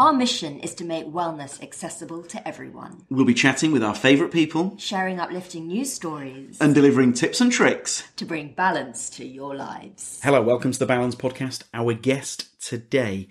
Our mission is to make wellness accessible to everyone, We'll be chatting with our favourite people sharing uplifting news stories and delivering tips and tricks. to bring balance to your lives. Hello, welcome to the Balance Podcast. Our guest today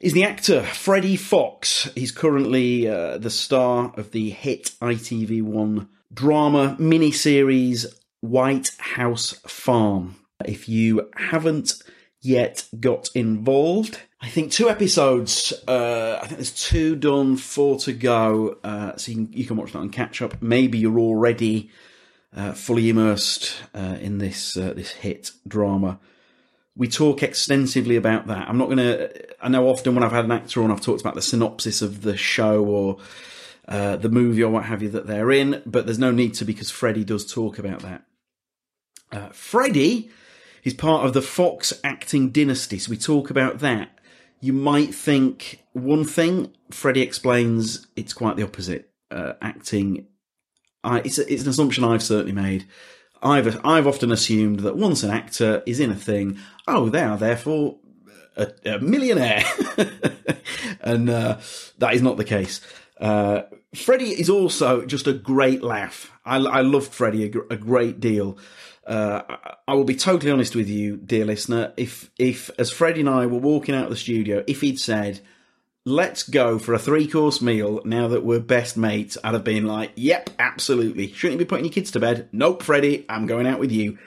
is the actor Freddie Fox. He's currently uh, the star of the hit ITV1 drama miniseries White House Farm. If you haven't yet got involved, I think two episodes. Uh, I think there's two done, four to go. Uh, so you can, you can watch that on catch up. Maybe you're already uh, fully immersed uh, in this uh, this hit drama. We talk extensively about that. I'm not going to. I know often when I've had an actor on, I've talked about the synopsis of the show or uh, the movie or what have you that they're in, but there's no need to because Freddie does talk about that. Freddie is part of the Fox acting dynasty, so we talk about that. You might think one thing, Freddie explains it's quite the opposite. Uh, acting, I, it's, a, it's an assumption I've certainly made. I've I've often assumed that once an actor is in a thing, oh, they are therefore a, a millionaire, and uh, that is not the case. Uh, Freddie is also just a great laugh. I, I loved Freddie a, a great deal. Uh, I- will be totally honest with you, dear listener. If if as Freddie and I were walking out of the studio, if he'd said, "Let's go for a three course meal," now that we're best mates, I'd have been like, "Yep, absolutely." Shouldn't you be putting your kids to bed? Nope, Freddie, I'm going out with you.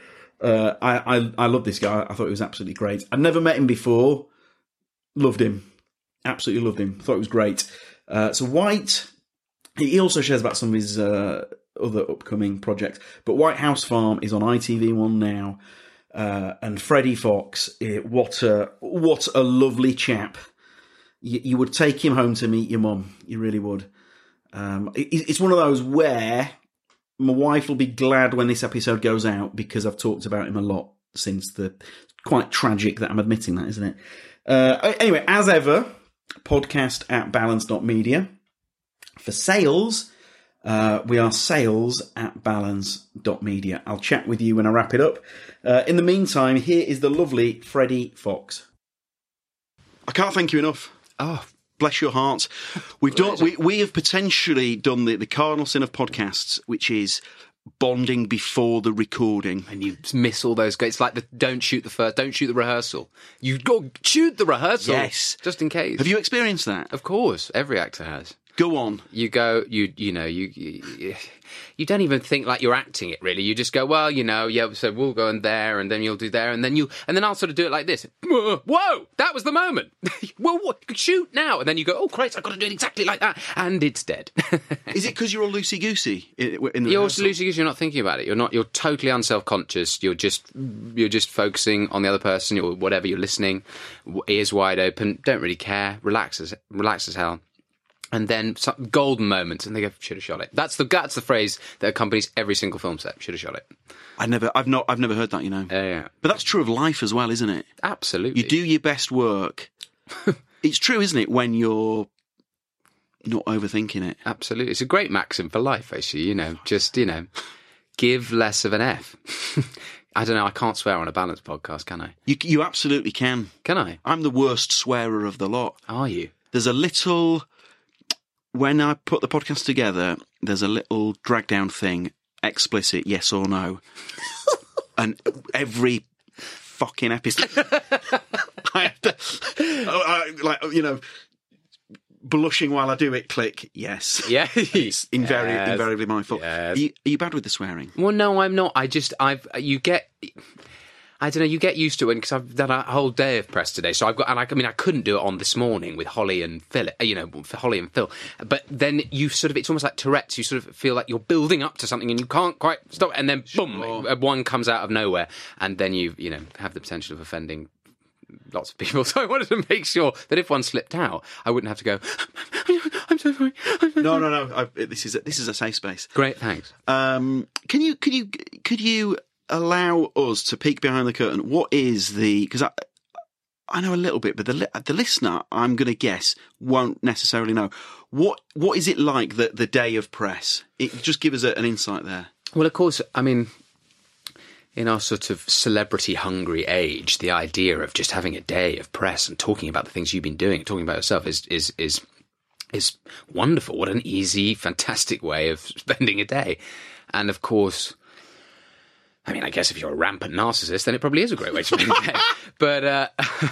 Uh, I, I I love this guy. I thought he was absolutely great. I'd never met him before. Loved him. Absolutely loved him. Thought it was great. Uh, so White. He also shares about some of his uh, other upcoming projects. But White House Farm is on ITV1 now. Uh, and Freddie Fox, eh, what a what a lovely chap. You, you would take him home to meet your mum. You really would. Um, it, it's one of those where my wife will be glad when this episode goes out because I've talked about him a lot since the. Quite tragic that I'm admitting that, isn't it? Uh, anyway, as ever, podcast at balance.media. For sales, uh, we are sales at balance.media. I'll chat with you when I wrap it up. Uh, in the meantime, here is the lovely Freddie Fox. I can't thank you enough. Oh, bless your heart. We've done. We, we have potentially done the, the cardinal sin of podcasts, which is bonding before the recording. and you miss all those. It's like the don't shoot the first, don't shoot the rehearsal. You go shoot the rehearsal, Yes. just in case. Have you experienced that? Of course, every actor has. Go on. You go, you you know, you, you you don't even think like you're acting it really. You just go, well, you know, yeah. So we'll go in there, and then you'll do there, and then you, and then I'll sort of do it like this. Whoa, that was the moment. well, what, shoot now, and then you go, oh Christ, I've got to do it exactly like that, and it's dead. Is it because you're all loosey goosey in the You're rehearsal? loosey goosey. You're not thinking about it. You're not. You're totally unself conscious. You're just. You're just focusing on the other person or whatever. You're listening, ears wide open. Don't really care. Relax as relax as hell. And then some golden moments, and they go, "Should have shot it." That's the that's the phrase that accompanies every single film set. Should have shot it. I never, I've not, I've never heard that. You know, Yeah, yeah. but that's true of life as well, isn't it? Absolutely. You do your best work. it's true, isn't it? When you're not overthinking it. Absolutely. It's a great maxim for life, actually. You know, just, you know, give less of an F. I don't know. I can't swear on a balanced podcast, can I? You, you absolutely can. Can I? I'm the worst swearer of the lot. Are you? There's a little. When I put the podcast together, there's a little drag down thing, explicit, yes or no. and every fucking episode. I have to, I, like, you know, blushing while I do it, click, yes. Yeah. It's invariably, Yes. invariably my fault. Yes. Are, you, are you bad with the swearing? Well, no, I'm not. I just I've you get. I don't know. You get used to it because I've done a whole day of press today. So I've got, and I, I mean, I couldn't do it on this morning with Holly and Phil. You know, Holly and Phil. But then you sort of, it's almost like Tourette's. You sort of feel like you're building up to something and you can't quite stop, and then boom, Sure. one comes out of nowhere, and then you, you know, have the potential of offending lots of people. So I wanted to make sure that if one slipped out, I wouldn't have to go. I'm so sorry. I'm so No, no, no. I, this is a, this is a safe space. Great, thanks. Um, can you could you could you allow us to peek behind the curtain? What is the because I I know a little bit, but the the listener I'm going to guess won't necessarily know what what is it like the the day of press. It just give us a, an insight there. Well, of course, I mean, in our sort of celebrity hungry age, the idea of just having a day of press and talking about the things you've been doing, talking about yourself is is is is wonderful. What an easy, fantastic way of spending a day. And of course, I mean, I guess if you're a rampant narcissist, then it probably is a great way to spend day. But uh,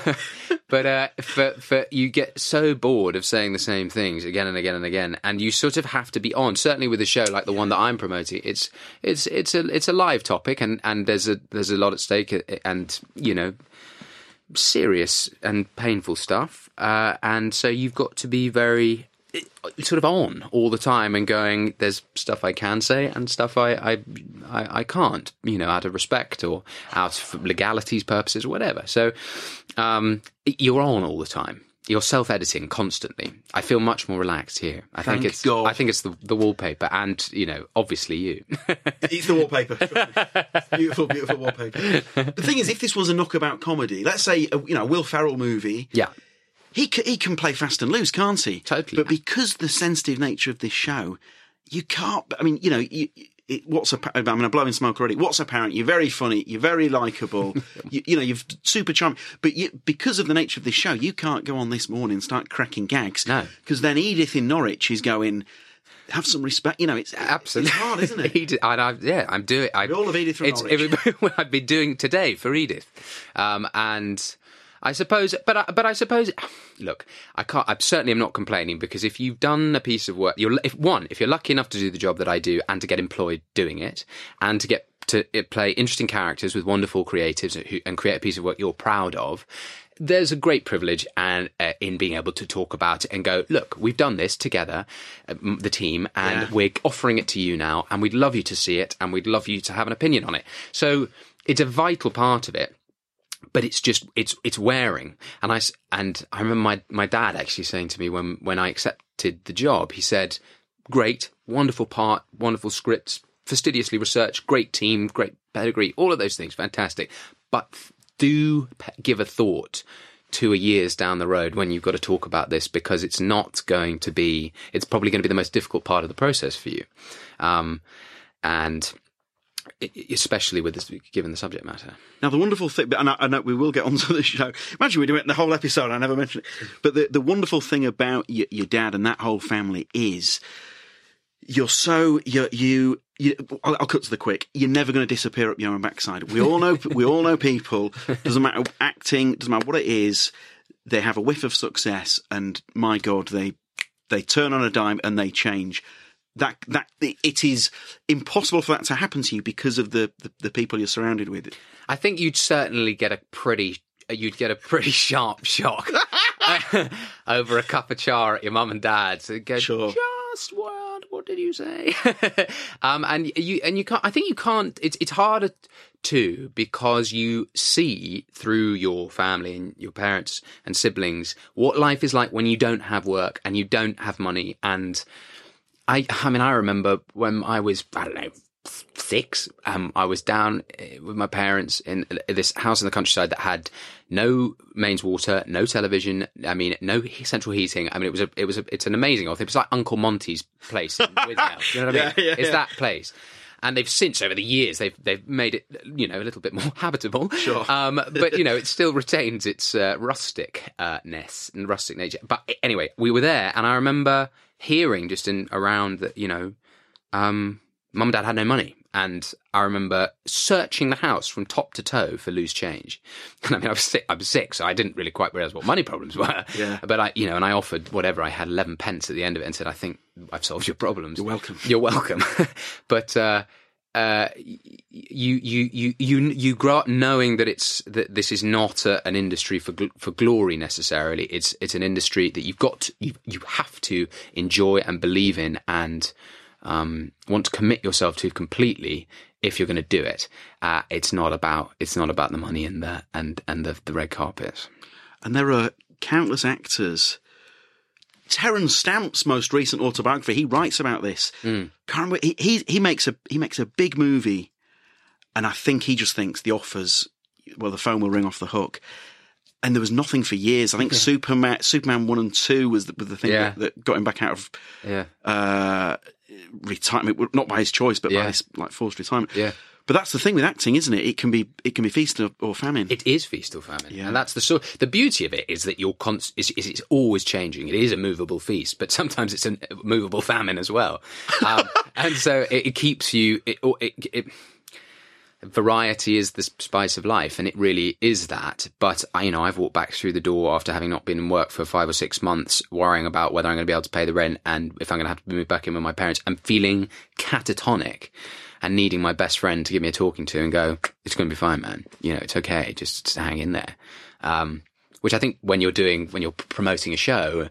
but uh, for for you get so bored of saying the same things again and again and again, and you sort of have to be on. Certainly with a show like the one that I'm promoting, it's it's it's a it's a live topic, and and there's a there's a lot at stake, uh, and you know serious and painful stuff. Uh, and so you've got to be very sort of on all the time and going, there's stuff I can say and stuff I, I, I, I can't, you know, out of respect or out of legalities purposes or whatever. So um, you're on all the time. You're self-editing constantly. I feel much more relaxed here. I Thank think it's God. I think it's the, the wallpaper and you know obviously you. It's the wallpaper. beautiful, beautiful wallpaper. The thing is, if this was a knockabout comedy, let's say a, you know a Will Ferrell movie, yeah. He c- he can play fast and loose, can't he? Totally. But because the sensitive nature of this show, you can't. I mean, you know, you, it, what's a, I'm going to blow in smoke already. What's apparent? You're very funny. You're very likable. you, you know, you're super charming. But you, because of the nature of this show, you can't go on this morning and start cracking gags. No. because then Edith in Norwich is going. Have some respect. You know, it's Absolutely, It's hard, isn't it? Edith, and I, yeah, I'm doing. I, all of Edith from it's, Norwich. it- what I've been doing today for Edith, um, and I suppose, but I, but I suppose, look, I can't. I certainly am not complaining because if you've done a piece of work, you're if one, if you're lucky enough to do the job that I do and to get employed doing it, and to get to uh, play interesting characters with wonderful creatives who, and create a piece of work you're proud of. There's a great privilege and uh, in being able to talk about it and go, look, we've done this together, uh, the team, and Yeah. we're offering it to you now, and we'd love you to see it, and we'd love you to have an opinion on it. So it's a vital part of it but it's just it's it's wearing. And I and i remember my my dad actually saying to me when when i accepted the job he said great wonderful part wonderful scripts fastidiously researched great team great pedigree all of those things fantastic. But do give a thought to a years down the road when you've got to talk about this because it's not going to be it's probably going to be the most difficult part of the process for you. Um and especially with this given the subject matter Now, the wonderful thing, and I, I know we will get onto the show. Imagine we do it the whole episode. I never mentioned it. But the, the wonderful thing about your, your dad and that whole family is you're so you're, you. You, I'll, I'll cut to the quick. You're never going to disappear up your own backside. We all know. we all know people. Doesn't matter acting. Doesn't matter what it is. They have a whiff of success, and my God, they they turn on a dime and they change. That that it is impossible for that to happen to you because of the the, the people you're surrounded with. I think you'd certainly get a pretty you'd get a pretty sharp shock over a cup of char at your mum and dad's. Go, Sure. Just what? What did you say? um, and you and you can't. I think you can't. It's it's harder too because you see through your family and your parents and siblings what life is like when you don't have work and you don't have money and I, I mean, I remember when I was, I don't know, six. Um, I was down eh, with my parents in this house in the countryside that had no mains water, no television. I mean, no central heating. I mean, it was a, it was a, it's an amazing old thing. It's like Uncle Monty's place You know what I mean? Yeah, yeah, it's yeah. that place. and they've since over the years they've they've made it you know a little bit more habitable. Sure. Um, but you know it still retains its uh, rusticness and rustic nature. But anyway, we were there, and I remember hearing just in around that you know, um, mum and dad had no money. And I remember searching the house from top to toe for loose change. And I mean, I was sick, I was sick, so I didn't really quite realize what money problems were. Yeah. But I, you know, and I offered whatever I had, eleven pence at the end of it, and said, "I think I've solved your problems. You're welcome. You're welcome." but uh, uh, you you you you you grow up knowing that it's that this is not a, an industry for gl- for glory necessarily. It's it's an industry that you've got to, you you have to enjoy and believe in and um, want to commit yourself to completely if you're going to do it. Uh, it's not about it's not about the money and the and and the, the red carpets. And there are countless actors. Terence Stamp's most recent autobiography, he writes about this. Can't remember, he, he he makes a he makes a big movie, and I think he just thinks the offers, well, the phone will ring off the hook. And there was nothing for years. I think Superman, Superman one and two was the, was the thing Yeah. that, that got him back out of Yeah, uh, retirement, not by his choice, but by his like forced retirement. Yeah. But that's the thing with acting, isn't it? It can be it can be feast or, or famine. It is feast or famine, Yeah. and that's the so. The beauty of it is that you're const- is, is it's always changing. It is a movable feast, but sometimes it's a movable famine as well, um, and so it, it keeps you. It, it, it, variety is the spice of life, and it really is that. But I, you know, I've walked back through the door after having not been in work for five or six months, worrying about whether I'm going to be able to pay the rent and if I'm going to have to move back in with my parents, and feeling catatonic and needing my best friend to give me a talking to and go, it's going to be fine, man. You know, it's okay. Just hang in there. Um, which I think when you're doing, when you're promoting a show,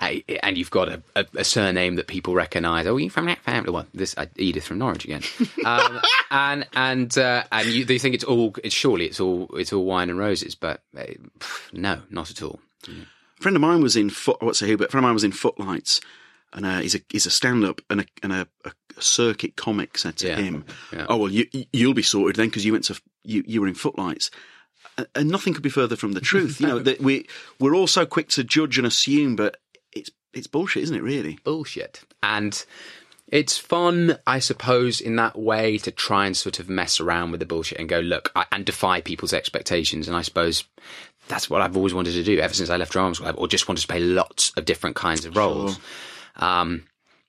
and you've got a, a, a surname that people recognise. Oh, you from that family? Well, this uh, Edith from Norwich again. Um, and and uh, and you, they think it's all. It's surely it's all it's all wine and roses, but uh, no, not at all. A friend of mine was in foot. What's who? But a friend of mine was in Footlights, and uh, he's a he's a stand up and a and a, a circuit comic said to Yeah. him, Yeah. "Oh well, you you'll be sorted then because you went to you you were in Footlights." And- nothing could be further from the truth. You know that we we're all so quick to judge and assume, but it's it's bullshit, isn't it? Really? bullshit. And it's fun, I suppose, in that way to try and sort of mess around with the bullshit and go, look, I, and defy people's expectations. And I suppose that's what I've always wanted to do ever since I left drama school, or just wanted to play lots of different kinds of roles. Um,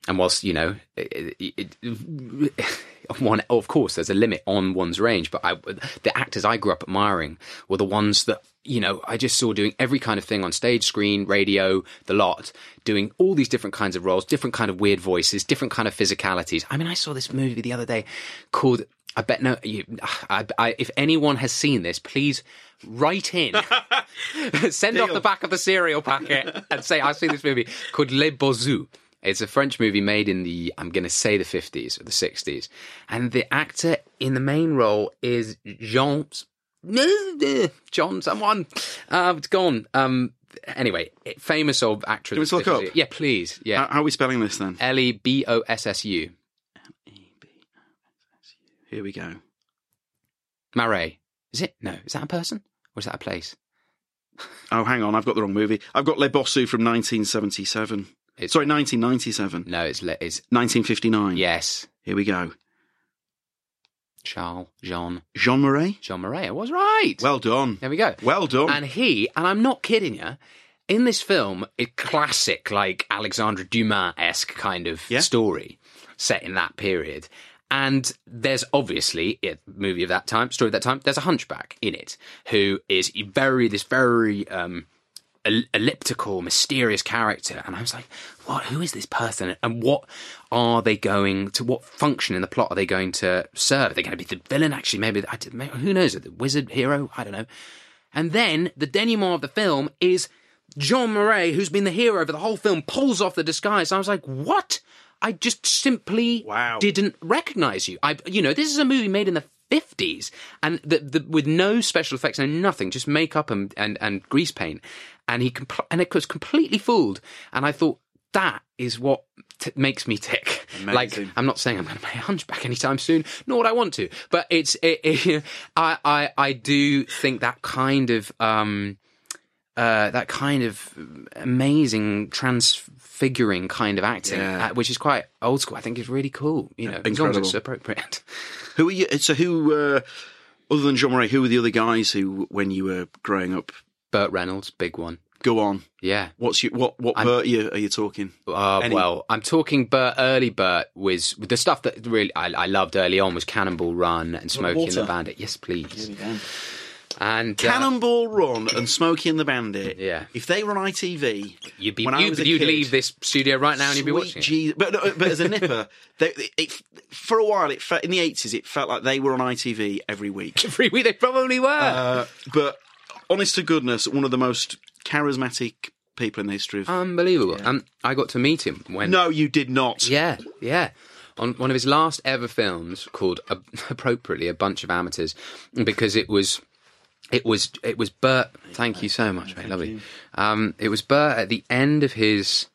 and whilst you know, it, it, it, one of course there's a limit on one's range, but I, the actors I grew up admiring were the ones that you know I just saw doing every kind of thing on stage, screen, radio, the lot, doing all these different kinds of roles, different kind of weird voices, different kind of physicalities. I mean, I saw this movie the other day called. I bet no. You, I, I, if anyone has seen this, please write in, send off the back of the cereal packet, and say I've seen this movie called Le Bossu. It's a French movie made in the I'm going to say the 50s or the 60s, and the actor in the main role is Jean. John, someone. Uh, it's gone. Um. Anyway, famous old actress. Want me look up? Yeah, please. Yeah. How, how are we spelling this then? L E B O S S U. Here we go. Marais. Is it? No. Is that a person? Or is that a place? Oh, hang on, I've got the wrong movie. I've got Le Bossu from 1977. It's, Sorry, 1997. No, it's le- it's 1959. yes. Here we go. Charles Jean Jean Marais. Jean Marais. I was right. Well done. there we go. Well done. And he, and I'm not kidding you, in this film, a classic, like Alexandre Dumas esque kind of Yeah. story set in that period. And there's obviously a movie of that time, story of that time. There's a hunchback in it who is very this very um, elliptical, mysterious character. And I was like, what? Who is this person? And what are they going to? What function in the plot are they going to serve? Are they going to be the villain? Actually, maybe, I did- maybe who knows? The wizard, hero? I don't know. And then the denouement of the film is Jean Marais, who's been the hero for the whole film, pulls off the disguise. I was like, what? I just simply Wow. didn't recognize you. I, you know, this is a movie made in the 50s and the, the, with no special effects and nothing, just makeup and, and, and grease paint. And he, compl- and it was completely fooled. And I thought, that is what t- makes me tick. Like, I'm not saying I'm going to play Hunchback anytime soon, nor would I want to. But it's, it, it, I, I, I do think that kind of, um, uh, that kind of amazing transfiguring kind of acting, Yeah. uh, which is quite old school. I think is really cool. You know, as long as it's appropriate. Who are you? So who, uh, other than John Murray, who were the other guys who, when you were growing up, Burt Reynolds, big one. go on? Yeah. What's your what? What I'm- Burt are you, are you talking? Uh, well, I'm talking Burt. Early Burt was the stuff that really I, I loved early on was Cannonball Run and Smoking the? Bandit. Yes, please. And uh, Cannonball Run and Smokey and the Bandit. Yeah. If they were on ITV, You'd be when you'd, was a you'd kid, leave this studio right now and you'd be watching. it. Jesus. But, no, but as a nipper, they, it, it- for a while, it felt, in the 80s, it felt like they were on ITV every week. Every week they probably were. Uh, but honest to goodness, one of the most charismatic people in the history of. Unbelievable. Um, I got to meet him when. no, you did not. Yeah, yeah. On one of his last ever films called, uh, appropriately, A Bunch of Amateurs, because it was. It was it was Burt. Thank you so much, mate. Lovely. Um, it was Burt at the end of his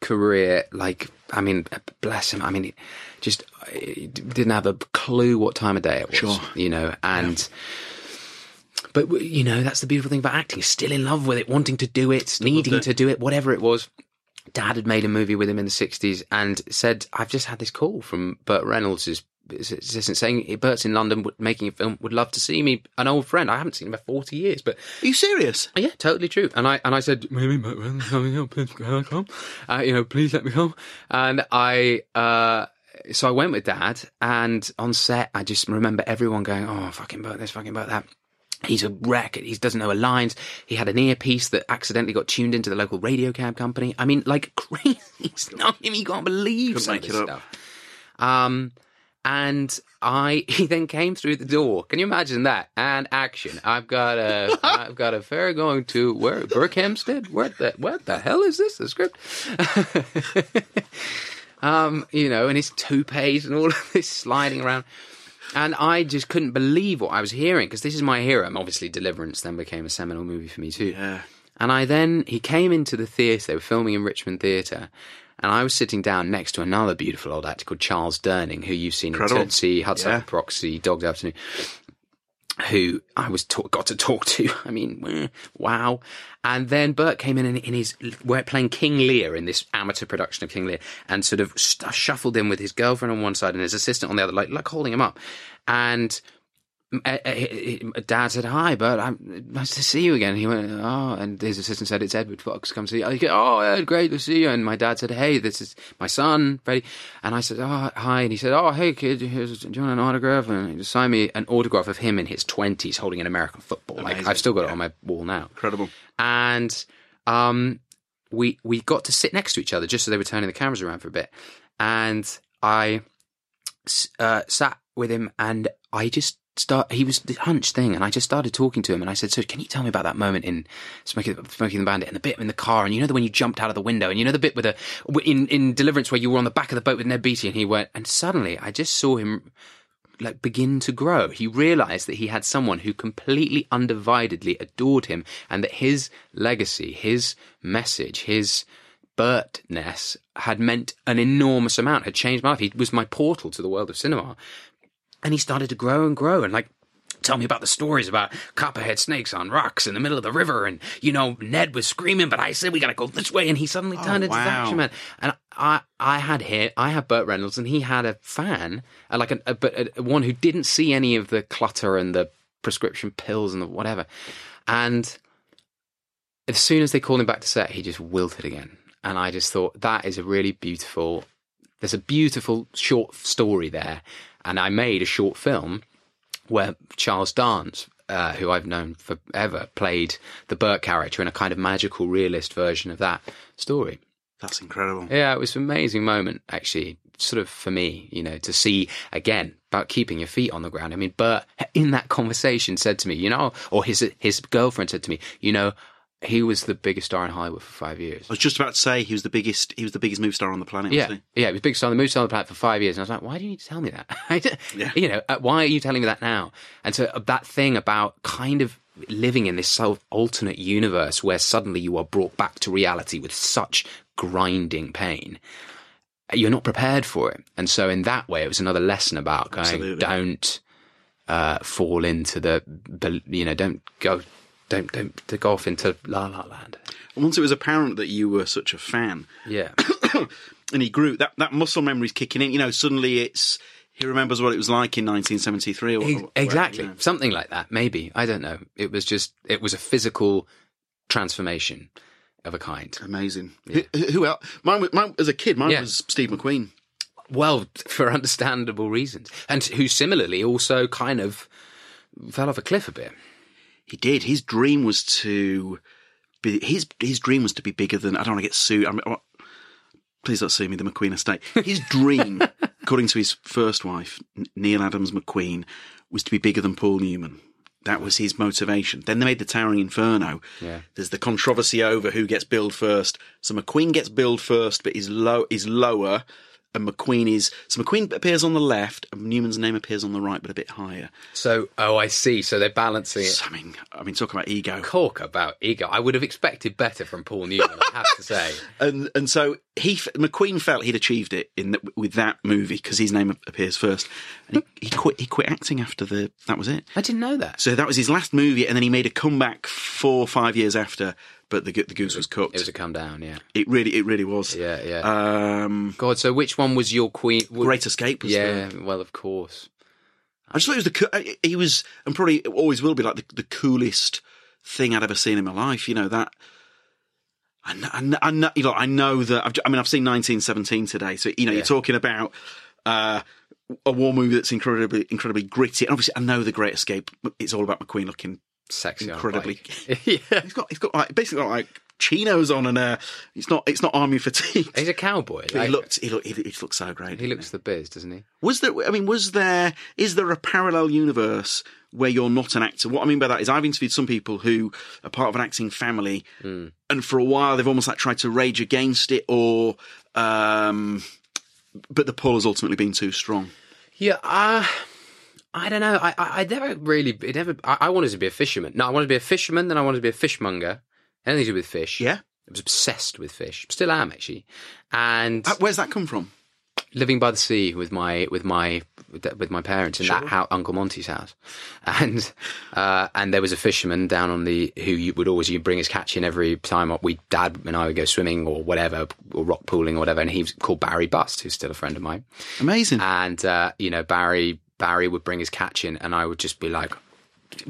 career. Like, I mean, bless him. I mean, just he didn't have a clue what time of day it was. Sure. You know, and but you know that's the beautiful thing about acting. Still in love with it, wanting to do it, needing it. to do it, whatever it was. Dad had made a movie with him in the '60s and said, "I've just had this call from Burt Reynolds' assistant saying Burt's in London making a film. Would love to see me, an old friend. I haven't seen him for 40 years, but Are you serious? yeah, totally true. And I and I said, maybe Burt Reynolds coming up, please come? Uh, you know, please let me come. And I, uh, so I went with Dad, and on set, I just remember everyone going, "Oh, fucking Burt this, fucking Burt that." He's a wreck. He doesn't know a lines. He had an earpiece that accidentally got tuned into the local radio cab company. I mean, like crazy stuff. You can't believe Couldn't some of this stuff. Um, and I he then came through the door. Can you imagine that? And action. I've got a I've got a fare going to where Berkhamsted. What the what the hell is this? The script. um, you know, and his toupees and all of this sliding around. And I just couldn't believe what I was hearing because this is my hero. And obviously, Deliverance then became a seminal movie for me too. Yeah. And I then, he came into the theatre, they were filming in Richmond Theatre, and I was sitting down next to another beautiful old actor called Charles Durning, who you've seen Incredible. in Tootsie, Hudsucker Yeah. Proxy, Dog Day Afternoon, who I was got to talk to. I mean, wow. And then Burt came in and in his, we're playing King Lear in this amateur production of King Lear, and sort of shuffled in with his girlfriend on one side and his assistant on the other, like, like holding him up. And Dad said, "Hi, but I'm nice to see you again." He went, "Oh," and his assistant said, "It's Edward Fox. Come see you." Go, "Oh, yeah, great to see you." And my dad said, "Hey, this is my son, Freddie." And I said, "Oh, hi." And he said, "Oh, hey, kid, here's, do you want an autograph?" And he signed me an autograph of him in his twenties holding an American football. Like I've still got it on my wall now Incredible. and um, we we got to sit next to each other just as they were turning the cameras around for a bit, and I uh, sat with him, and I just start. He was the hunch thing, and I just started talking to him, and I said, "So, can you tell me about that moment in Smoking, Smoking the Bandit and the bit in the car, and you know the when you jumped out of the window, and you know the bit with the in in Deliverance where you were on the back of the boat with Ned Beatty, and he went, and suddenly I just saw him." like begin to grow. He realized that he had someone who completely undividedly adored him and that his legacy, his message, his Bertness had meant an enormous amount, had changed my life. He was my portal to the world of cinema. And he started to grow and grow and like tell me about the stories about copperhead snakes on rocks in the middle of the river and you know Ned was screaming but I said we got to go this way and he suddenly turned into this wow. action man and I I had here I had Burt Reynolds and he had a fan uh, like an, a, but a, one who didn't see any of the clutter and the prescription pills and the whatever. And as soon as they called him back to set he just wilted again. And I just thought that is a really beautiful there's a beautiful short story there and I made a short film where Charles Dance, uh, who I've known forever, played the Burt character in a kind of magical realist version of that story. That's incredible. Yeah, it was an amazing moment, actually, sort of for me, you know, to see again about keeping your feet on the ground. I mean, Burt in that conversation said to me, you know, or his his girlfriend said to me, you know, he was the biggest star in Hollywood for five years. I was just about to say he was the biggest. He was the biggest movie star on the planet. Yeah, yeah, he was big star on the Moose on the planet for five years, and I was like, why do you need to tell me that? I Yeah. You know, uh, why are you telling me that now? And so uh, that thing about kind of living in this sort of alternate universe where suddenly you are brought back to reality with such grinding pain. You're not prepared for it, and so in that way, it was another lesson about going, Absolutely. don't uh, fall into the, you know, don't go don't don't to go off into La La Land. Once it was apparent that you were such a fan, Yeah, and he grew that that muscle memory's kicking in. You know, suddenly it's he remembers what it was like in 1973 or, Ex- or exactly, you know. something like that. Maybe I don't know. It was just it was a physical transformation of a kind. Amazing. Who, who else? Mine, mine as a kid, mine Yeah. was Steve McQueen. Well, for understandable reasons, and who similarly also kind of fell off a cliff a bit. He did. His dream was to be his his dream was to be bigger than. I don't want to get sued. I'm, please don't sue me. The McQueen estate. His dream, according to his first wife, Neile Adams McQueen, was to be bigger than Paul Newman. That was his motivation. Then they made the Towering Inferno. Yeah. There's the controversy over who gets billed first. So McQueen gets billed first, but is low is lower. And McQueen is so McQueen appears on the left, and Newman's name appears on the right, but a bit higher. So, oh, I see. So they're balancing it. So, I mean, I mean, talking about ego. Talk about ego. I would have expected better from Paul Newman. I have to say. and and so he McQueen felt he'd achieved it in the, with that movie because his name appears first, and he, he quit. He quit acting after the. That was it. I didn't know that. So that was his last movie, and then he made a comeback four or five years after. But the the goose was cooked. It was a come down. Yeah, it really, it really was. yeah, yeah. Um, God. So which one was your queen? Great Escape was Yeah. the- Well, of course. I just thought he was the he was and probably always will be like the, the coolest thing I'd ever seen in my life. You know that. I know, I know, I know, you know, I know that. I've, I mean, I've seen 1917 today, so you know, Yeah. you're talking about uh, a war movie that's incredibly, incredibly gritty. And obviously, I know the Great Escape. It's all about McQueen looking Sexy. incredibly. yeah. He's got, he's got like basically got like chinos on, and uh, it's not, it's not army fatigue. He's a cowboy. But he like- looked, he looked, he, he looked so great. He looks the biz, doesn't he? Was there? I mean, was there? Is there a parallel universe where you're not an actor? What I mean by that is, I've interviewed some people who are part of an acting family, and for a while they've almost like tried to rage against it, or, um, but the pull has ultimately been too strong. Yeah, uh, I don't know. I, I, I never really, it never. I, I wanted to be a fisherman. No, I wanted to be a fisherman. Then I wanted to be a fishmonger. Anything to do with fish. Yeah. I was obsessed with fish. Still am actually. And Uh, Where's that come from? living by the sea with my with my with my parents in that house, Uncle Monty's house, and uh, and there was a fisherman down on the who you would always you bring his catch in every time we dad and I would go swimming or whatever or rock pooling or whatever, and he was called Barry Bust, who's still a friend of mine, Amazing. and uh, you know Barry Barry would bring his catch in, and I would just be like.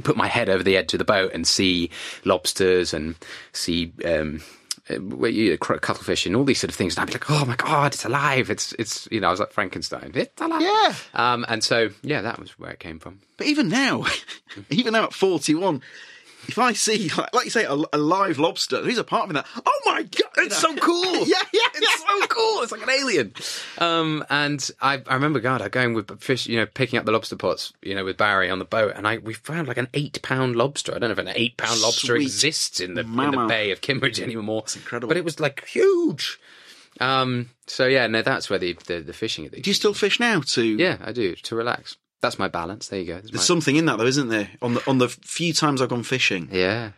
Put my head over the edge of the boat and see lobsters and see um, uh, where you- cr- cuttlefish and all these sort of things. And I'd be like, "Oh my god, it's alive! It's it's you know." I was like Frankenstein. It's alive. Yeah. Um, and so yeah, that was where it came from. But even now, even now at 41, if I see, like, like you say, a, a live lobster, there's a part of that, oh my god, It's so cool. yeah, yeah, It's so cool. It's like an alien. Um, and I, I remember, God, I going with fish, you know, picking up the lobster pots, you know, with Barry on the boat, and I we found like an eight pound lobster. I don't know if an eight pound lobster Sweet exists in the in the. Bay of Kimbridge anymore. It's incredible. but it was like huge. Um, so yeah, no, that's where the the, the fishing. Do you still fish now? To Yeah, I do to relax. That's my balance. There you go. There's my- something in that though, isn't there? On the on the few times I've gone fishing, yeah.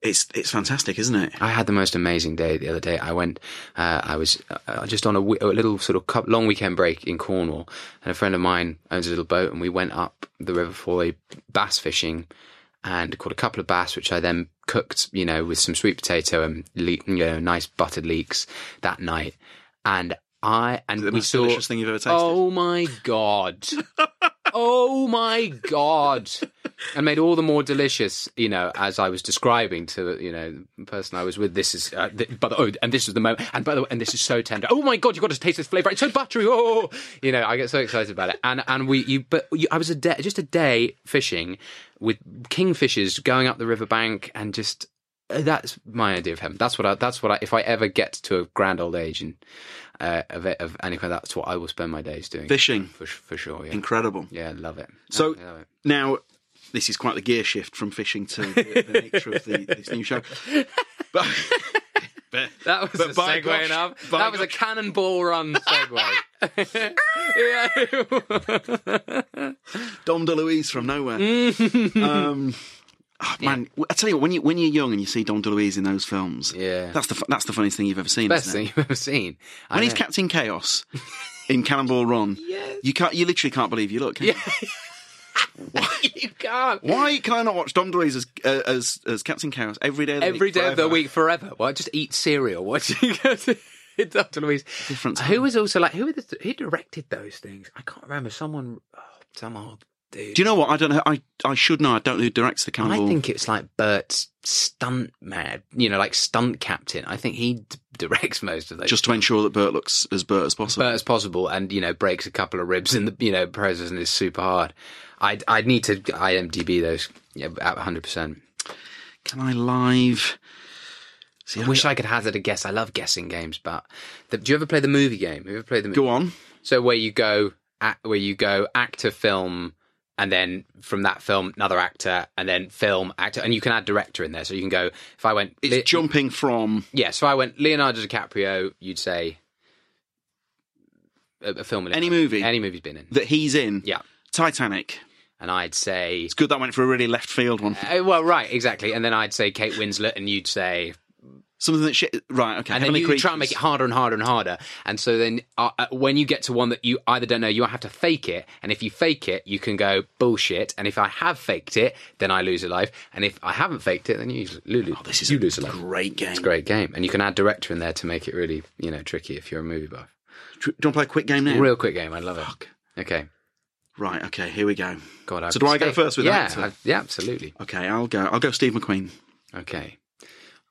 it's it's fantastic, isn't it? I had the most amazing day the other day. I went, uh, I was uh, just on a, w- a little sort of long weekend break in Cornwall, and a friend of mine owns a little boat, and we went up the River Fowey bass fishing, and caught a couple of bass, which I then cooked, you know, with some sweet potato and you know, nice buttered leeks that night, and I and The we most saw delicious thing you've ever tasted. Oh my god. oh my god. And made all the more delicious, you know, as I was describing to you know the person I was with. This is, uh, but oh, and this is the moment, and by the way, and this is so tender. Oh my god, you have got to taste this flavor. It's so buttery. Oh, you know, I get so excited about it. And and we, you, but you, I was a day, just a day fishing with kingfishers going up the riverbank and just uh, that's my idea of heaven. That's what I. That's what I. If I ever get to a grand old age and uh, of, of anything, that's what I will spend my days doing. Fishing. for for sure. Yeah, Incredible. yeah, love it. So love it. now this is quite the gear shift from fishing to the, the nature of the, this new show. But, but that was but a segue gosh- enough. That was a cannonball run segue. yeah. Dom DeLuise from nowhere. um, oh, man, I tell you what, when you when you're young and you see Dom DeLuise in those films, Yeah. that's the that's the funniest thing you've ever seen. Best thing you've ever seen. I When he's. Captain Chaos in Cannonball Run, you can't you literally can't believe you look. Can you? you can't. Why can I not watch Dom DeLuise as uh, as as Captain Chaos every day of the Every week day of the forever? week forever. Why just eat cereal? Why do you go to Dr. Louise? Different time. Who was also like who were the, who directed those things? I can't remember. Someone, oh, some old dude. Do you know what? I don't know. I I should know. I don't know who directs the I think it's like Burt's stunt man, you know, like stunt captain. I think he d- directs most of those. just to ensure that Burt looks as Burt as possible. Burt as possible, and you know, breaks a couple of ribs in the you know process and is super hard. I'd I'd need to IMDb those, yeah, at hundred percent. Can I live? See, I wish I could hazard a guess. I love guessing games, but the, do you ever play the movie game? Have you ever played the movie? Go on. So where you go, act, where you go actor, film, and then from that film another actor, and then film actor, and you can add director in there. So you can go. If I went, It's Le- jumping from. yeah. So I went Leonardo DiCaprio. You'd say a, a film. Any movie? Any movie he's been in. that he's in. Yeah. Titanic. And I'd say. It's good that went for a really left field one. Uh, well, right, exactly. And then I'd say Kate Winslet, and you'd say Something that shit. Right. Okay. and then you try and make it harder and harder and harder. And so then uh, uh, when you get to one that you either don't know, you have to fake it. And if you fake it, you can go bullshit. And if I have faked it, then I lose a life. And if I haven't faked it, then you lose. Oh, this is you a lose a life. great game. It's a great game, and you can add director in there to make it really, you know, tricky if you're a movie buff. Do you want to play a quick game now? Real quick game, I love it. Okay, Right. Okay. Here we go. God. I've So do I go first with that? yeah, actor? I- yeah, absolutely. Okay. I'll go. I'll go. Steve McQueen. Okay,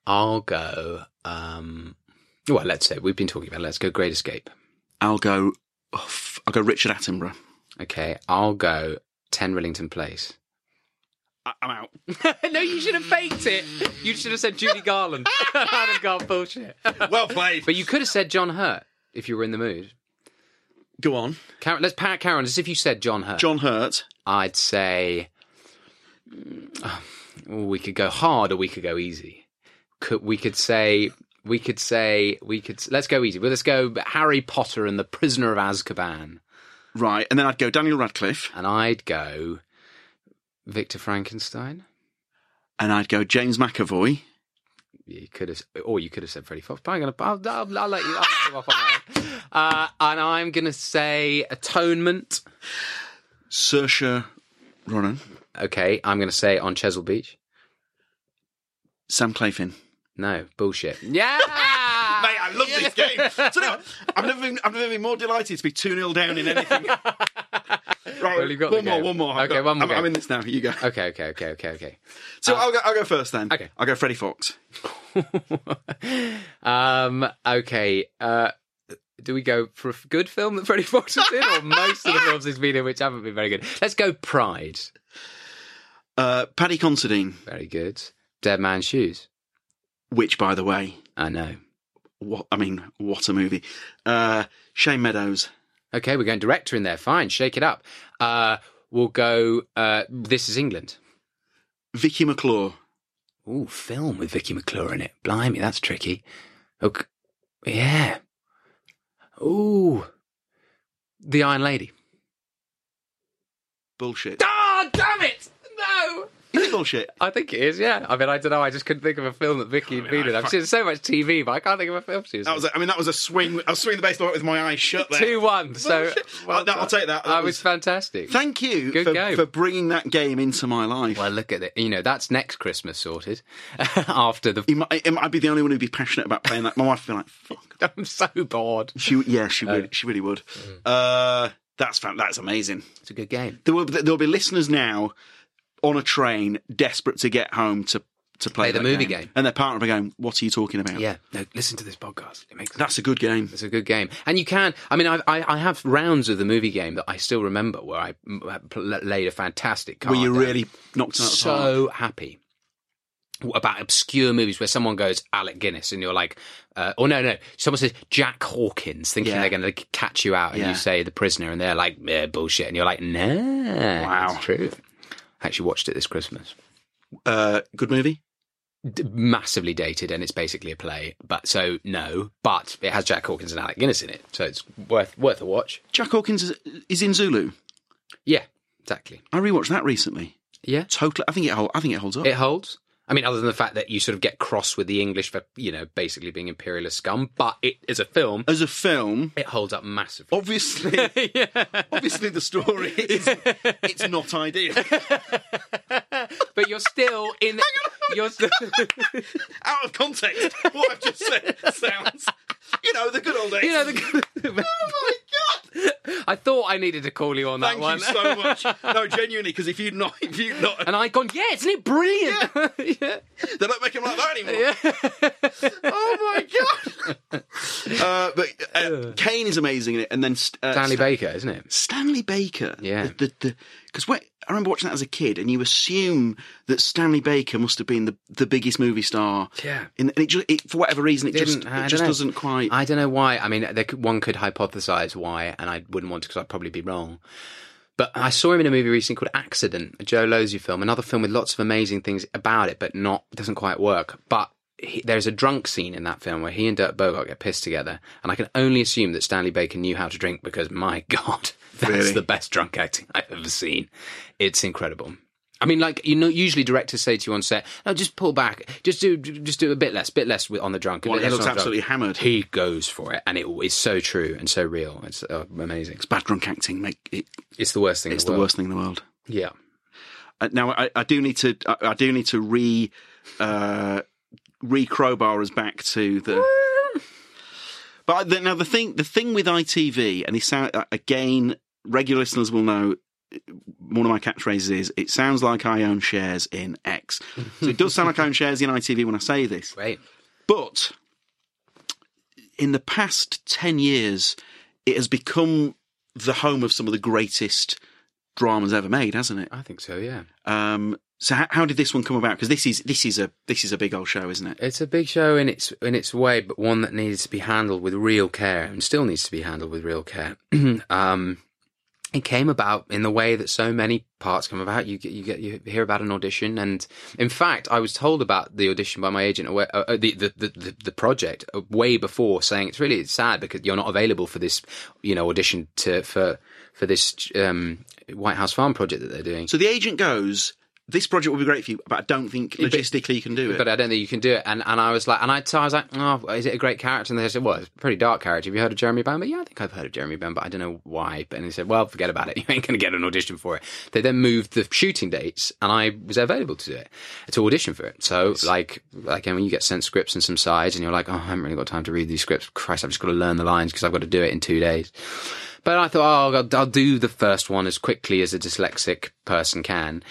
I'll go. Um, well, let's say we've been talking about. Let's go. Great Escape. I'll go. oh, f- I'll go. Richard Attenborough. Okay, I'll go. Ten Rillington Place. I- I'm out. no, you should have faked it. You should have said Judy Garland. I'd have gone bullshit. Well played. but you could have said John Hurt if you were in the mood. Go on. Karen, let's parrot Karen as if you said John Hurt. John Hurt. I'd say oh, we could go hard or we could go easy. Could we could say we could say we could let's go easy. Well, let's go Harry Potter and the Prisoner of Azkaban, Right. And then I'd go Daniel Radcliffe. and I'd go Victor Frankenstein. And I'd go James McAvoy. You could have, or you could have said Freddie Fox. But I'm gonna, I'll, I'll, I'll let you. I'll off on that. Uh, and I'm gonna say Atonement. Saoirse Ronan. Okay, I'm gonna say on Chesil Beach. Sam Claflin. No bullshit. Yeah, Mate, I love this game. So now, I've never been, I've never been more delighted to be 2 0 down in anything. Right, Well, you've got the one more, game. one more. I've Okay, got- one more I'm, I'm in this now. You go. Okay, okay, okay, okay, okay. So I'll go. I'll go first then. okay. I'll go Freddie Fox. um. Okay. Uh. Do we go for a good film that Freddie Fox is in, or most of the films he's been in which haven't been very good? Let's go Pride. Uh, Paddy Considine, Very good. Dead Man's Shoes. Which, by the way, I know. what I mean, what a movie. Uh, Shane Meadows. Okay, we're going director in there. Fine, shake it up. Uh, we'll go. Uh, this is England. Vicky McClure. Ooh, film with Vicky McClure in it. Blimey, that's tricky. Okay, yeah. Ooh, the Iron Lady. Bullshit. Ah, damn it! No. Is it bullshit? I think it is. Yeah. I mean, I don't know. I just couldn't think of a film that Vicky had been in. I've seen so much TV, but I can't think of a film she was. That was. A, I mean, that was a swing. I was swinging the baseball with my eyes shut. There. two one. So Bullshit. I'll- I'll take that. That was was- fantastic. Thank you Good for, game. for bringing that game into my life. Well, look at it. You know, that's next Christmas sorted. After the, He might, it might be the only one who'd be passionate about playing that. My wife would be like, "Fuck." I'm so bored. She, yeah, she Oh. would. She really would. Mm. Uh, that's That's amazing. It's a good game. There will there will be listeners now on a train, desperate to get home to to play, Play the movie game. and their partner will be going, "What are you talking about?" Yeah. No, listen to this podcast. It makes that's a good game. It's a good game, and you can. I mean, I, I, I have rounds of the movie game that I still remember where I laid a fantastic card. Were you really knocked out of the park? so happy about obscure movies where someone goes Alec Guinness and you're like, uh, or no, no, someone says Jack Hawkins, thinking Yeah. they're going to catch you out, and Yeah. you say The Prisoner, and they're like, yeah, bullshit, and you're like, nah, Wow. it's true. I actually watched it this Christmas. Uh, good movie. D- massively dated, and it's basically a play. But so no, but it has Jack Hawkins and Alec Guinness in it, so it's worth worth a watch. Jack Hawkins is, is in Zulu. Yeah, exactly. I rewatched that recently. Yeah, Totally. I think it. Hold, I think it holds up. it holds. I mean, other than the fact that you sort of get cross with the English for, you know, basically being imperialist scum, but it as a film, As a film, it holds up massively. obviously, obviously the story is it's not ideal. But you're still in. You're still, Out of context, what I've just said sounds, you know, the good old days. you know, the, good. oh my god! I thought I needed to call you on that Thank one. you so much. No, genuinely, because if you'd not, if you'd not, And I gone, yeah, isn't it brilliant? yeah. they don't make him like that anymore. oh my god! Uh, but uh, Caine is amazing in it, and then uh, Stanley Sta- Baker, isn't it? Stanley Baker. Yeah. The the because I remember watching that as a kid, and you assume that Stanley Baker must have been the, the biggest movie star. Yeah. In, and it just it, for whatever reason it just Didn't- it just know. doesn't quite. I don't know why. I mean, could, one could hypothesize why, and I wouldn't want to because I'd probably be wrong. But I saw him in a movie recently called Accident, a Joe Losey film, another film with lots of amazing things about it, but not doesn't quite work. But he, there's a drunk scene in that film where he and Dirk Bogarde get pissed together, and I can only assume that Stanley Baker knew how to drink because my god, that's Really? the best drunk acting I've ever seen. It's incredible. I mean, like you know, usually directors say to you on set, "No, just pull back, just do, just do a bit less, bit less on the drunk." Well, he looks the drunk." absolutely hammered. He goes for it, and it is so true and so real. It's uh, amazing. It's bad drunk acting make it. It's the worst thing. It's in the the, world. worst thing in the world. Yeah. Uh, now I, I do need to I, I do need to re uh, re crowbar us back to the. But the, now the thing the thing with ITV and sound uh, again regular listeners will know one of my catchphrases is it sounds like I own shares in X. So it does sound like I own shares in ITV when I say this. Great. But in the past 10 years, it has become the home of some of the greatest dramas ever made, hasn't it? I think so. Yeah. Um, so how, how did this one come about? Because this is this is a this is a big old show, isn't it? It's a big show in its in its way, but one that needs to be handled with real care, and still needs to be handled with real care. um, it came about in the way that so many parts come about. You get you get you hear about an audition, and in fact, I was told about the audition by my agent, uh, uh, the, the, the the project, uh, way before, saying it's really sad because you're not available for this, you know, audition to for for this um, White House Farm project that they're doing. So the agent goes, "This project will be great for you, but I don't think logistically you can do it." But I don't think you can do it. And and I was like, and I, so I was like, oh, is it a great character? And they said, well, it's a pretty dark character. Have you heard of Jeremy Bamber? Yeah, I think I've heard of Jeremy Bamber. I don't know why. And they said, well, forget about it. You ain't going to get an audition for it. They then moved the shooting dates, and I was available to do it, to audition for it. So like, like when you get sent scripts and some sides, and you're like, oh, I haven't really got time to read these scripts. Christ, I've just got to learn the lines because I've got to do it in two days. But I thought, oh, I'll, I'll do the first one as quickly as a dyslexic person can,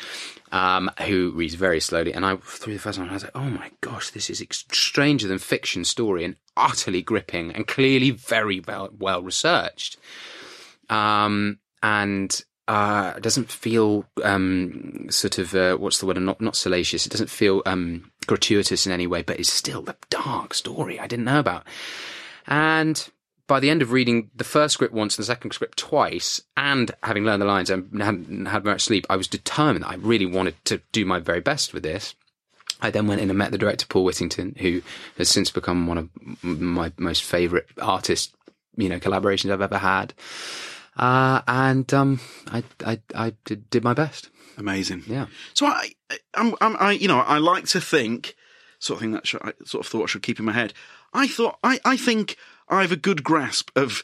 um, who reads very slowly. And I, through the first one, I was like, oh my gosh, this is ex- stranger than fiction story and utterly gripping and clearly very well, well researched. Um, and, uh, doesn't feel, um, sort of, uh, what's the word? Not, not salacious. It doesn't feel, um, gratuitous in any way, but it's still a dark story I didn't know about. And by the end of reading the first script once and the second script twice, and having learned the lines and hadn't had much sleep, I was determined that I really wanted to do my very best with this. I then went in and met the director, Paul Whittington, who has since become one of my most favourite artist, you know, collaborations I've ever had. Uh, and um, I, I, I did, did my best. Amazing. Yeah. So I, I'm, I'm, I, you know, I like to think, sort of thing that should, I sort of thought I should keep in my head. I thought, I, I think I have a good grasp of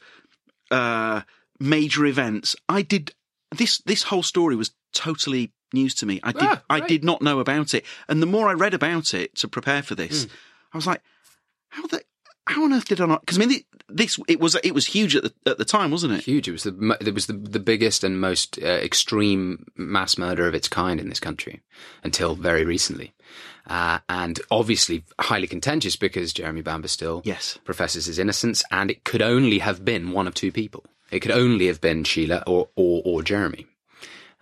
uh, major events. I did this. This whole story was totally news to me. I did, Ah, I did not know about it, and the more I read about it to prepare for this, Hmm. I was like, how the. How on earth did I not? Because I mean, this it was it was huge at the at the time, wasn't it? Huge. It was the it was the, the biggest and most uh, extreme mass murder of its kind in this country until very recently, uh, and obviously highly contentious because Jeremy Bamber still Yes. professes his innocence, and it could only have been one of two people. It could only have been Sheila or or, or Jeremy,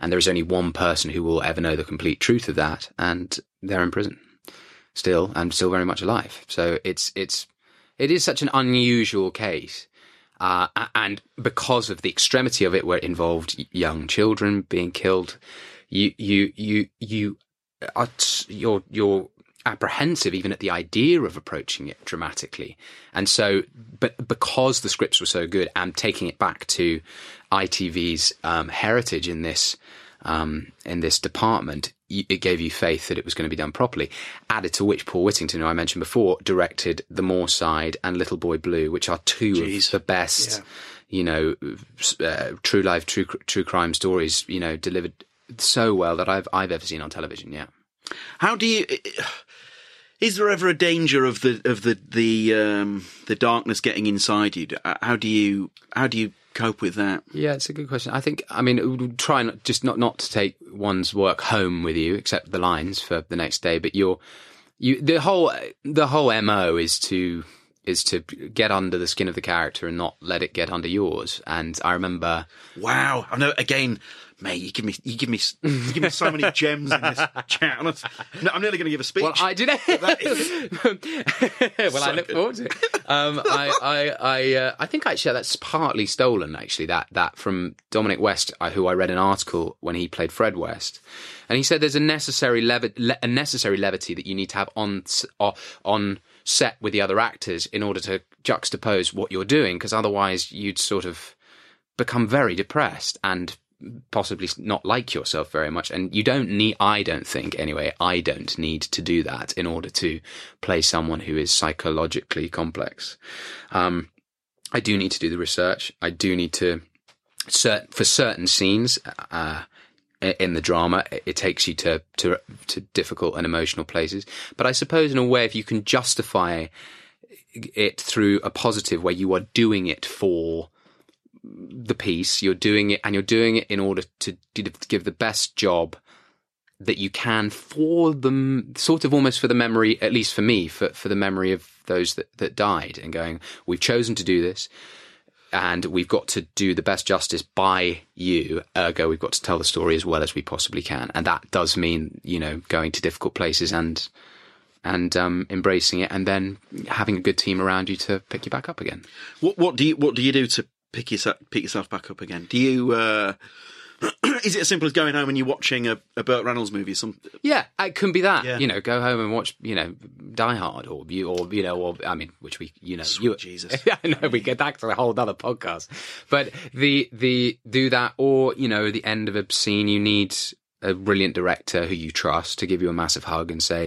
and there is only one person who will ever know the complete truth of that, and they're in prison still and still very much alive. So it's it's it is such an unusual case. Uh, and because of the extremity of it, where it involved young children being killed, you you you you are t- you're you're apprehensive even at the idea of approaching it dramatically. And so, but because the scripts were so good, and taking it back to ITV's um, heritage in this um, in this department, it gave you faith that it was going to be done properly. Added to which, Paul Whittington, who I mentioned before, directed The Moorside and Little Boy Blue, which are two Jeez. of the best, you know, uh, true life, true true crime stories, you know, delivered so well that I've I've ever seen on television. Yeah. How do you? Is there ever a danger of the of the the um, the darkness getting inside you? Uh, How do you how do you cope with that? Yeah, it's a good question. I think, I mean, try not just not not to take one's work home with you, except the lines for the next day. But you're you the whole the whole mo is to is to get under the skin of the character and not let it get under yours. And I remember, Wow! I know again, mate. You give me you give me you give me so many gems in this chat. I'm, I'm nearly going to give a speech. well, I did well, I look forward to it. Um, I, I, I, uh, I think actually that's partly stolen. Actually, that that from Dominic West, who I read an article when he played Fred West, and he said there's a necessary levi- le- a necessary levity that you need to have on on set with the other actors in order to juxtapose what you're doing, because otherwise you'd sort of become very depressed and possibly not like yourself very much. And you don't need i don't think anyway i don't need to do that in order to play someone who is psychologically complex. Um, i do need to do the research. I do need to for certain scenes uh, in the drama it- it takes you to, to to difficult and emotional places. But i suppose in a way if you can justify it through a positive where you are doing it for the piece, you're doing it, and you're doing it in order to to give the best job that you can for them, sort of almost for the memory, at least for me, for for the memory of those that that died, and going, we've chosen to do this, and we've got to do the best justice by you. Ergo, we've got to tell the story as well as we possibly can, and that does mean you know going to difficult places and and um, embracing it, and then having a good team around you to pick you back up again. What what do you what do you do to pick yourself pick yourself back up again? Do you? Uh, is it as simple as going home and you're watching a, a Burt Reynolds movie? Some Yeah, it can be that. Yeah. You know, go home and watch, you know, Die Hard, or you, or you know, or I mean, which we, you know, Sweet you, Jesus. I know we get back to a whole other podcast, but the the do that, or you know, the end of a scene, you need a brilliant director who you trust to give you a massive hug and say,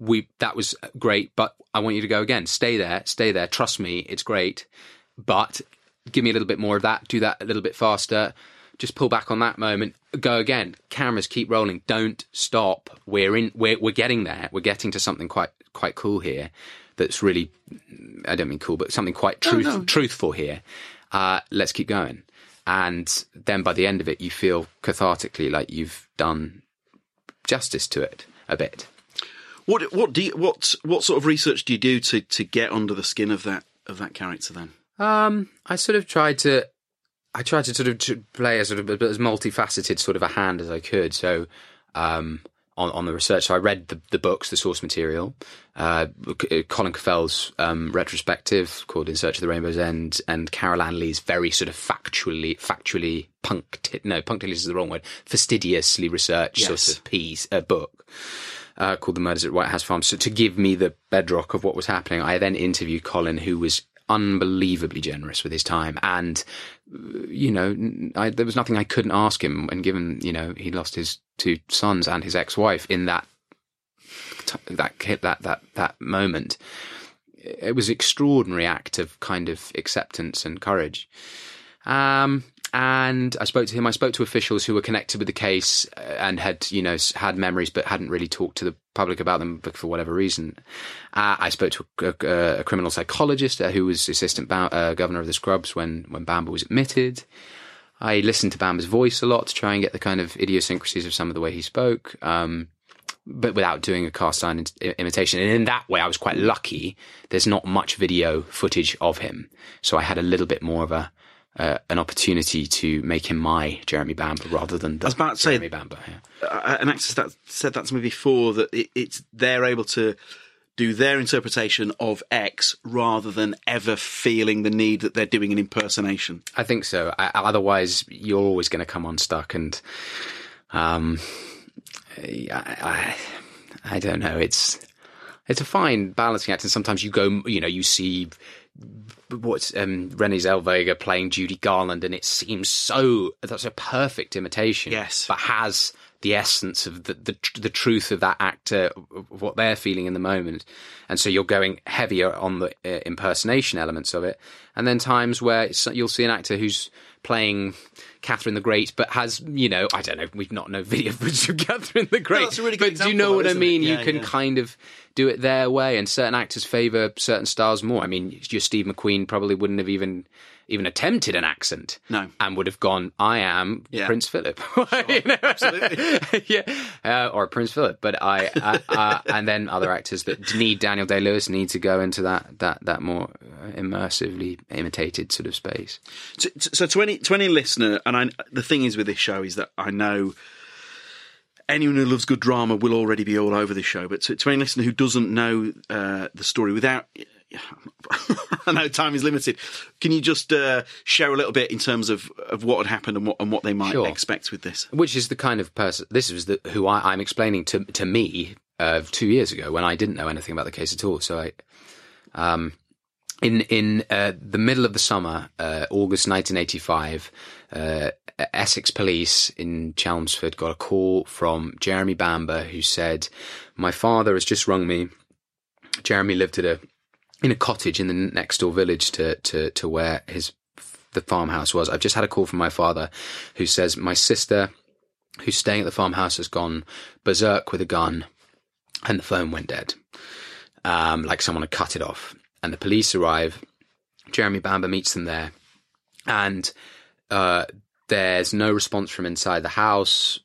we that was great, but I want you to go again. Stay there, stay there. Trust me, it's great, but give me a little bit more of that. Do that a little bit faster. Just pull back on that moment. Go again. Cameras keep rolling. Don't stop. We're in. We're we're getting there. We're getting to something quite quite cool here. That's really. I don't mean cool, but something quite truth, truthful here. Uh, let's keep going. And then by the end of it, you feel cathartically like you've done justice to it a bit. What what do you, what what sort of research do you do to to get under the skin of that of that character? Then Um, I sort of tried to, I tried to sort of to play as sort of as multifaceted sort of a hand as I could. So, um, on on the research, so I read the the books, the source material, uh, Colin Caffell's um, retrospective called "In Search of the Rainbow's End," and Carol Ann Lee's very sort of factually factually punct no punctilious is the wrong word fastidiously researched Yes. sort of piece uh, book. Uh, called The Murders at White House Farm. So to give me the bedrock of what was happening, I then interviewed Colin, who was unbelievably generous with his time and you know I, there was nothing i couldn't ask him and given you know he lost his two sons and his ex-wife in that that that that that moment it was extraordinary act of kind of acceptance and courage um and I spoke to him. I spoke to officials who were connected with the case uh, and had, you know, had memories but hadn't really talked to the public about them for whatever reason. Uh, I spoke to a, a, a criminal psychologist uh, who was assistant ba- uh, governor of the Scrubs when when Bamber was admitted. I listened to Bamber's voice a lot to try and get the kind of idiosyncrasies of some of the way he spoke, um, but without doing a cast iron imitation. And in that way, I was quite lucky. There's not much video footage of him, so I had a little bit more of a uh, an opportunity to make him my Jeremy Bamber rather than the I was about to Jeremy say, Bamber. Yeah. Uh, an actor that said that to me before that it, it's they're able to do their interpretation of X rather than ever feeling the need that they're doing an impersonation. I think so. I, otherwise, you're always going to come unstuck, and um, I, I, I don't know. It's it's a fine balancing act, and sometimes you go, you know, you see what's um, Renee Zellweger playing Judy Garland, and it seems so that's a perfect imitation. Yes, but has the essence of the, the the truth of that actor, what they're feeling in the moment, and so you're going heavier on the uh, impersonation elements of it, and then times where you'll see an actor who's playing Catherine the Great, but has you know I don't know we've not no video footage of Catherine the Great, no, that's a really good but do you know though, what I mean? Yeah, you can yeah. kind of do it their way, and certain actors favour certain styles more. I mean, your Steve McQueen probably wouldn't have even even attempted an accent, no, and would have gone, "I am Yeah. Prince Philip," You know? absolutely. yeah, uh, or Prince Philip. But I, uh, uh, and then other actors that need Daniel Day Lewis need to go into that that that more immersively imitated sort of space. So, so to any to any listener, and I, the thing is with this show is that I know anyone who loves good drama will already be all over this show. But to, to any listener who doesn't know uh, the story, without I know time is limited, can you just uh, share a little bit in terms of, of what had happened and what and what they might Sure. expect with this? Which is the kind of person. This is the who I, I'm explaining to to me uh, two years ago when I didn't know anything about the case at all. So I, um, in in uh, the middle of the summer, uh, August 1985, uh, Essex Police in Chelmsford got a call from Jeremy Bamber who said, "My father has just rung me. Jeremy lived at a in a cottage in the next door village to to to where his the farmhouse was. I've just had a call from my father who says my sister who's staying at the farmhouse has gone berserk with a gun and the phone went dead. Um, like someone had cut it off. And the police arrive. Jeremy Bamber meets them there. And uh, there's no response from inside the house.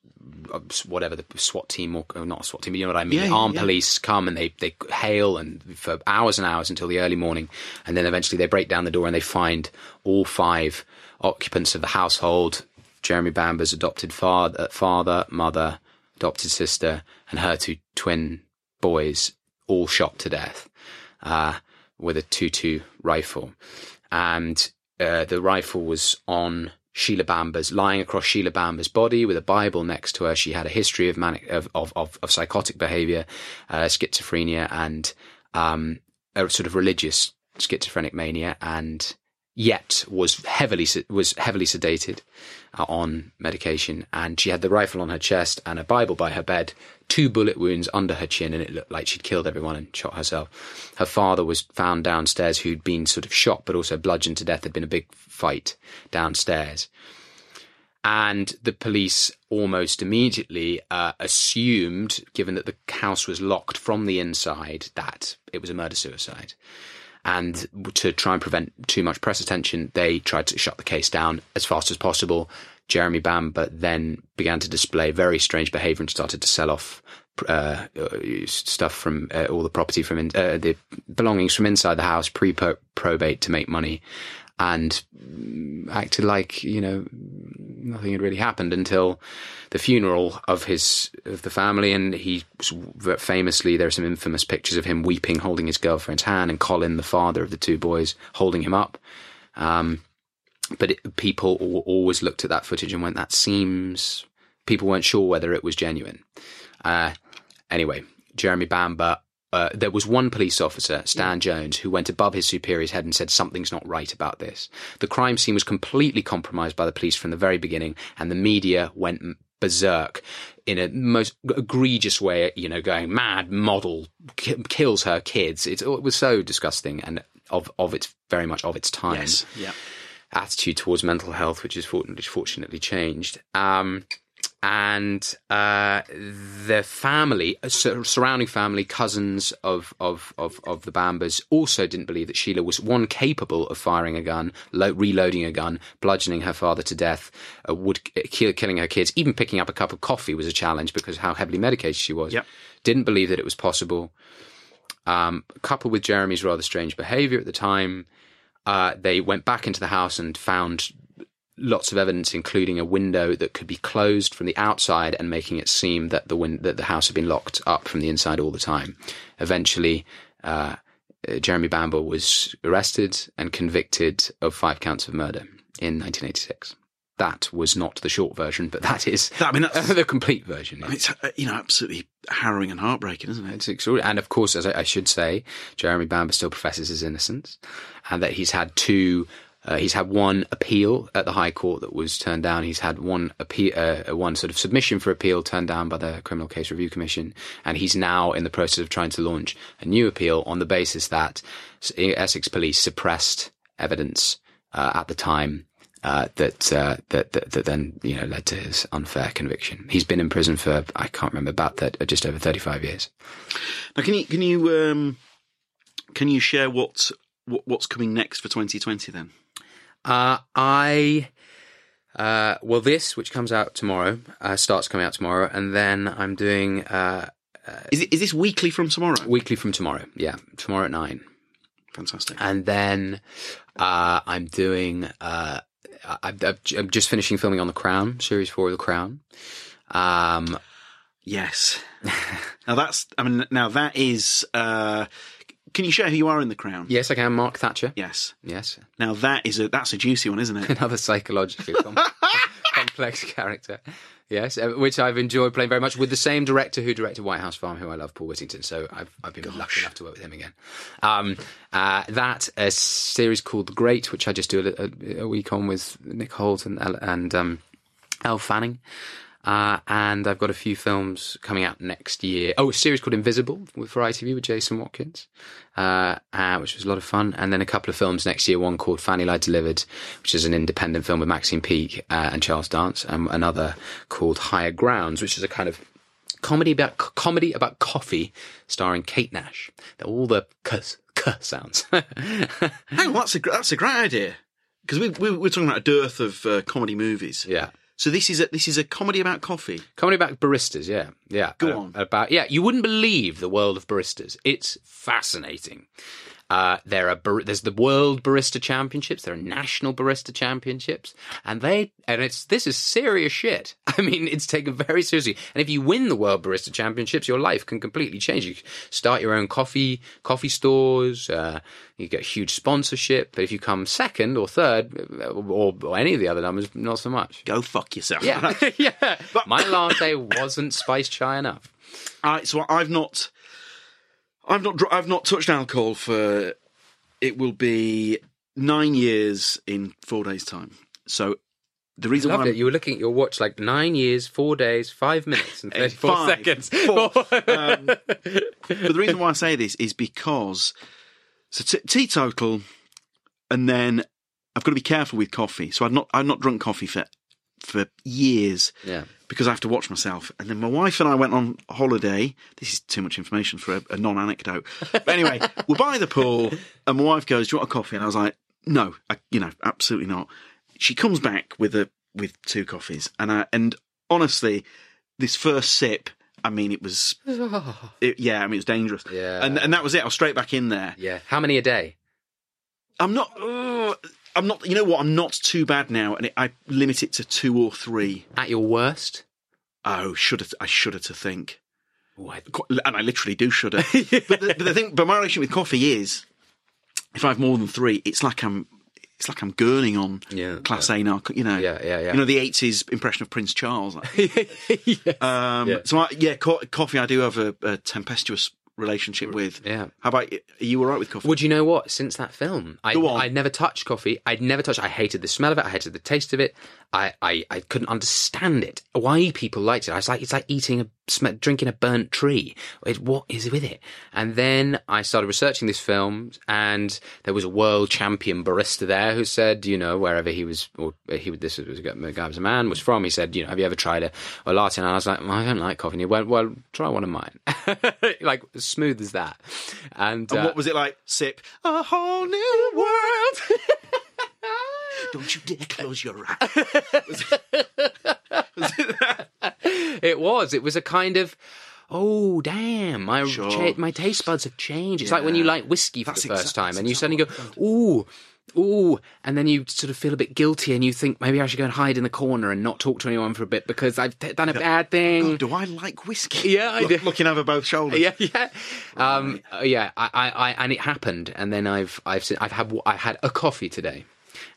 Uh, Whatever the SWAT team or, or not a SWAT team, but you know what I mean. Yeah, yeah, Armed yeah. police come and they they hail and for hours and hours until the early morning, and then eventually they break down the door and they find all five occupants of the household: Jeremy Bamber's adopted father, father, mother, adopted sister, and her two twin boys, all shot to death uh, with a two-two rifle, and uh, the rifle was on Sheila Bamber's, lying across Sheila Bamber's body with a Bible next to her. She had a history of manic of of, of, of psychotic behaviour, uh, schizophrenia, and um, a sort of religious schizophrenic mania, and yet was heavily was heavily sedated on medication, and she had the rifle on her chest and a Bible by her bed, two bullet wounds under her chin, and it looked like she'd killed everyone and shot herself. Her father was found downstairs, who'd been sort of shot but also bludgeoned to death. There'd been a big fight downstairs. And the police almost immediately uh, assumed, given that the house was locked from the inside, that it was a murder suicide. And to try and prevent too much press attention, they tried to shut the case down as fast as possible. Jeremy Bamber then began to display very strange behaviour and started to sell off uh, uh, stuff from uh, all the property from in, uh, the belongings from inside the house pre probate to make money, and acted like you know nothing had really happened until the funeral of his of the family, and he famously there are some infamous pictures of him weeping, holding his girlfriend's hand, and Colin, the father of the two boys, holding him up. Um, but it, people always looked at that footage and went, "That seems." People weren't sure whether it was genuine. Uh, anyway, Jeremy Bamber. Uh, there was one police officer, Stan Jones, who went above his superior's head and said something's not right about this. The crime scene was completely compromised by the police from the very beginning, and the media went berserk in a most egregious way. You know, going mad. Model ki- kills her kids. It's, it was so disgusting and of of its very much of its time Yes. Yeah. attitude towards mental health, which is fortunately, fortunately changed. Um, and uh, the family, uh, sur- surrounding family, cousins of, of, of, of the Bambers also didn't believe that Sheila was one capable of firing a gun, lo- reloading a gun, bludgeoning her father to death, uh, would kill, killing her kids. Even picking up a cup of coffee was a challenge because how heavily medicated she was. Yep. Didn't believe that it was possible. Um, coupled with Jeremy's rather strange behaviour at the time, uh, they went back into the house and found lots of evidence, including a window that could be closed from the outside and making it seem that the win- that the house had been locked up from the inside all the time. Eventually, uh, Jeremy Bamber was arrested and convicted of five counts of murder in 1986. That was not the short version, but that is I mean, that's- the complete version. I mean, it's uh, you know absolutely harrowing and heartbreaking, isn't it? It's extraordinary. And of course, as I, I should say, Jeremy Bamber still professes his innocence, and that he's had two. Uh, he's had one appeal at the High Court that was turned down. He's had one appeal, uh, one sort of submission for appeal turned down by the Criminal Case Review Commission, and he's now in the process of trying to launch a new appeal on the basis that Essex Police suppressed evidence uh, at the time uh, that, uh, that that that then you know led to his unfair conviction. He's been in prison for I can't remember about that just over thirty five years. Now, can you can you um, can you share what, what what's coming next for 2020 then? Uh, I uh, well, this which comes out tomorrow uh, starts coming out tomorrow, and then I'm doing uh, Is it is this weekly from tomorrow? weekly from tomorrow. Yeah, tomorrow at nine, Fantastic. and then uh, I'm doing. Uh, I've, I'm just finishing filming on The Crown, series four of The Crown. Um, Yes. now that's I mean now that is. Uh, can you share who you are in the Crown? yes, I can. Mark Thatcher. Yes. Yes, Now that is a that's a juicy one, isn't it? another psychologically com- complex character. Yes, uh, which I've enjoyed playing very much with the same director who directed White House Farm, who I love, Paul Whittington. So I've I've been lucky enough to work with him again. Um, uh, that a series called The Great, which I just do a, a, a week on with Nick Hoult and and um, Elle Fanning. Uh, and I've got a few films coming out next year. Oh, a series called Invisible with for ITV with Jason Watkins, uh, uh, which was a lot of fun. And then a couple of films next year. One called Fanny Lye Deliver'd, which is an independent film with Maxine Peake uh, and Charles Dance, and another called Higher Grounds, which is a kind of comedy about comedy about coffee, starring Kate Nash. All the cuss, cuss sounds. Hang on, that's a that's a great idea because we, we we're talking about a dearth of uh, comedy movies. yeah. So this is a this is a comedy about coffee. Comedy about baristas, yeah, yeah. Go Uh, on. About yeah, you wouldn't believe the world of baristas. It's fascinating. Uh, there are bar- there's the World Barista Championships, there are National Barista Championships, and they and it's this is serious shit. I mean, it's taken very seriously. And if you win the World Barista Championships, your life can completely change. You start your own coffee coffee stores. Uh, you get huge sponsorship. But if you come second or third, or, or any of the other numbers, not so much. Go fuck yourself. Yeah, yeah. But- My latte wasn't spiced chai enough. All right, so I've not, I've not, I've not touched alcohol for. It will be nine years in four days' time. So the reason why Loved I'm, it. You were looking at your watch like nine years, four days, five minutes, and Eh, thirty-four five, seconds. four. Um, but the reason why I say this is because so t- teetotal, and then I've got to be careful with coffee. So I've not I've not drunk coffee for for years. Yeah. Because I have to watch myself. And then my wife and I went on holiday. This is too much information for a, a non anecdote. But anyway, we're by the pool, and my wife goes, Do you want a coffee? And I was like, No, I, you know, absolutely not. She comes back with a with two coffees. And I, and honestly, this first sip, I mean, it was, it, yeah, I mean, it was dangerous. Yeah. And, and that was it. I was straight back in there. yeah. How many a day? I'm not, uh, I'm not, you know what? I'm not too bad now. And it, I limit it to two or three. At your worst? Oh, shudder! I shudder to think, Ooh, I- and I literally do shudder. but, the, but the thing, but my relation with coffee is, if I have more than three, it's like I'm, it's like I'm gurning on Yeah, Class A narco. You know, Yeah, yeah, yeah. You know the '80s impression of Prince Charles. Um, Yeah. So I, yeah, co- coffee. I do have a, a tempestuous relationship with. Yeah. How about you? Are you all right with coffee? Would you know what? Since that film, I, Go on. I'd never touched coffee. I'd never touched. I hated the smell of it. I hated the taste of it. I, I, I couldn't understand it. Why people liked it? I was like, it's like eating a, sm- drinking a burnt tree. It, what is with it? And then I started researching this film, and there was a world champion barista there who said, you know, wherever he was, or uh, he this was a guy, the guy was a man, was from. He said, you know, have you ever tried a, a latte? And I was like, well, I don't like coffee. And he went, well, try one of mine. like smooth as that. And, and uh, what was it like? Sip a whole new world. Don't you dare close your eyes. It was. It was a kind of. Oh damn! My Sure. cha- my taste buds have changed. It's like when you like whiskey for That's the first time, and you suddenly go, "Ooh, ooh," and then you sort of feel a bit guilty, and you think maybe I should go and hide in the corner and not talk to anyone for a bit because I've t- done a bad thing. Oh, do I like whiskey? Yeah, I Look- do. Looking over both shoulders. yeah, yeah, um, uh, yeah. I, I, I, and it happened, and then I've, I've, I've had, I had a coffee today,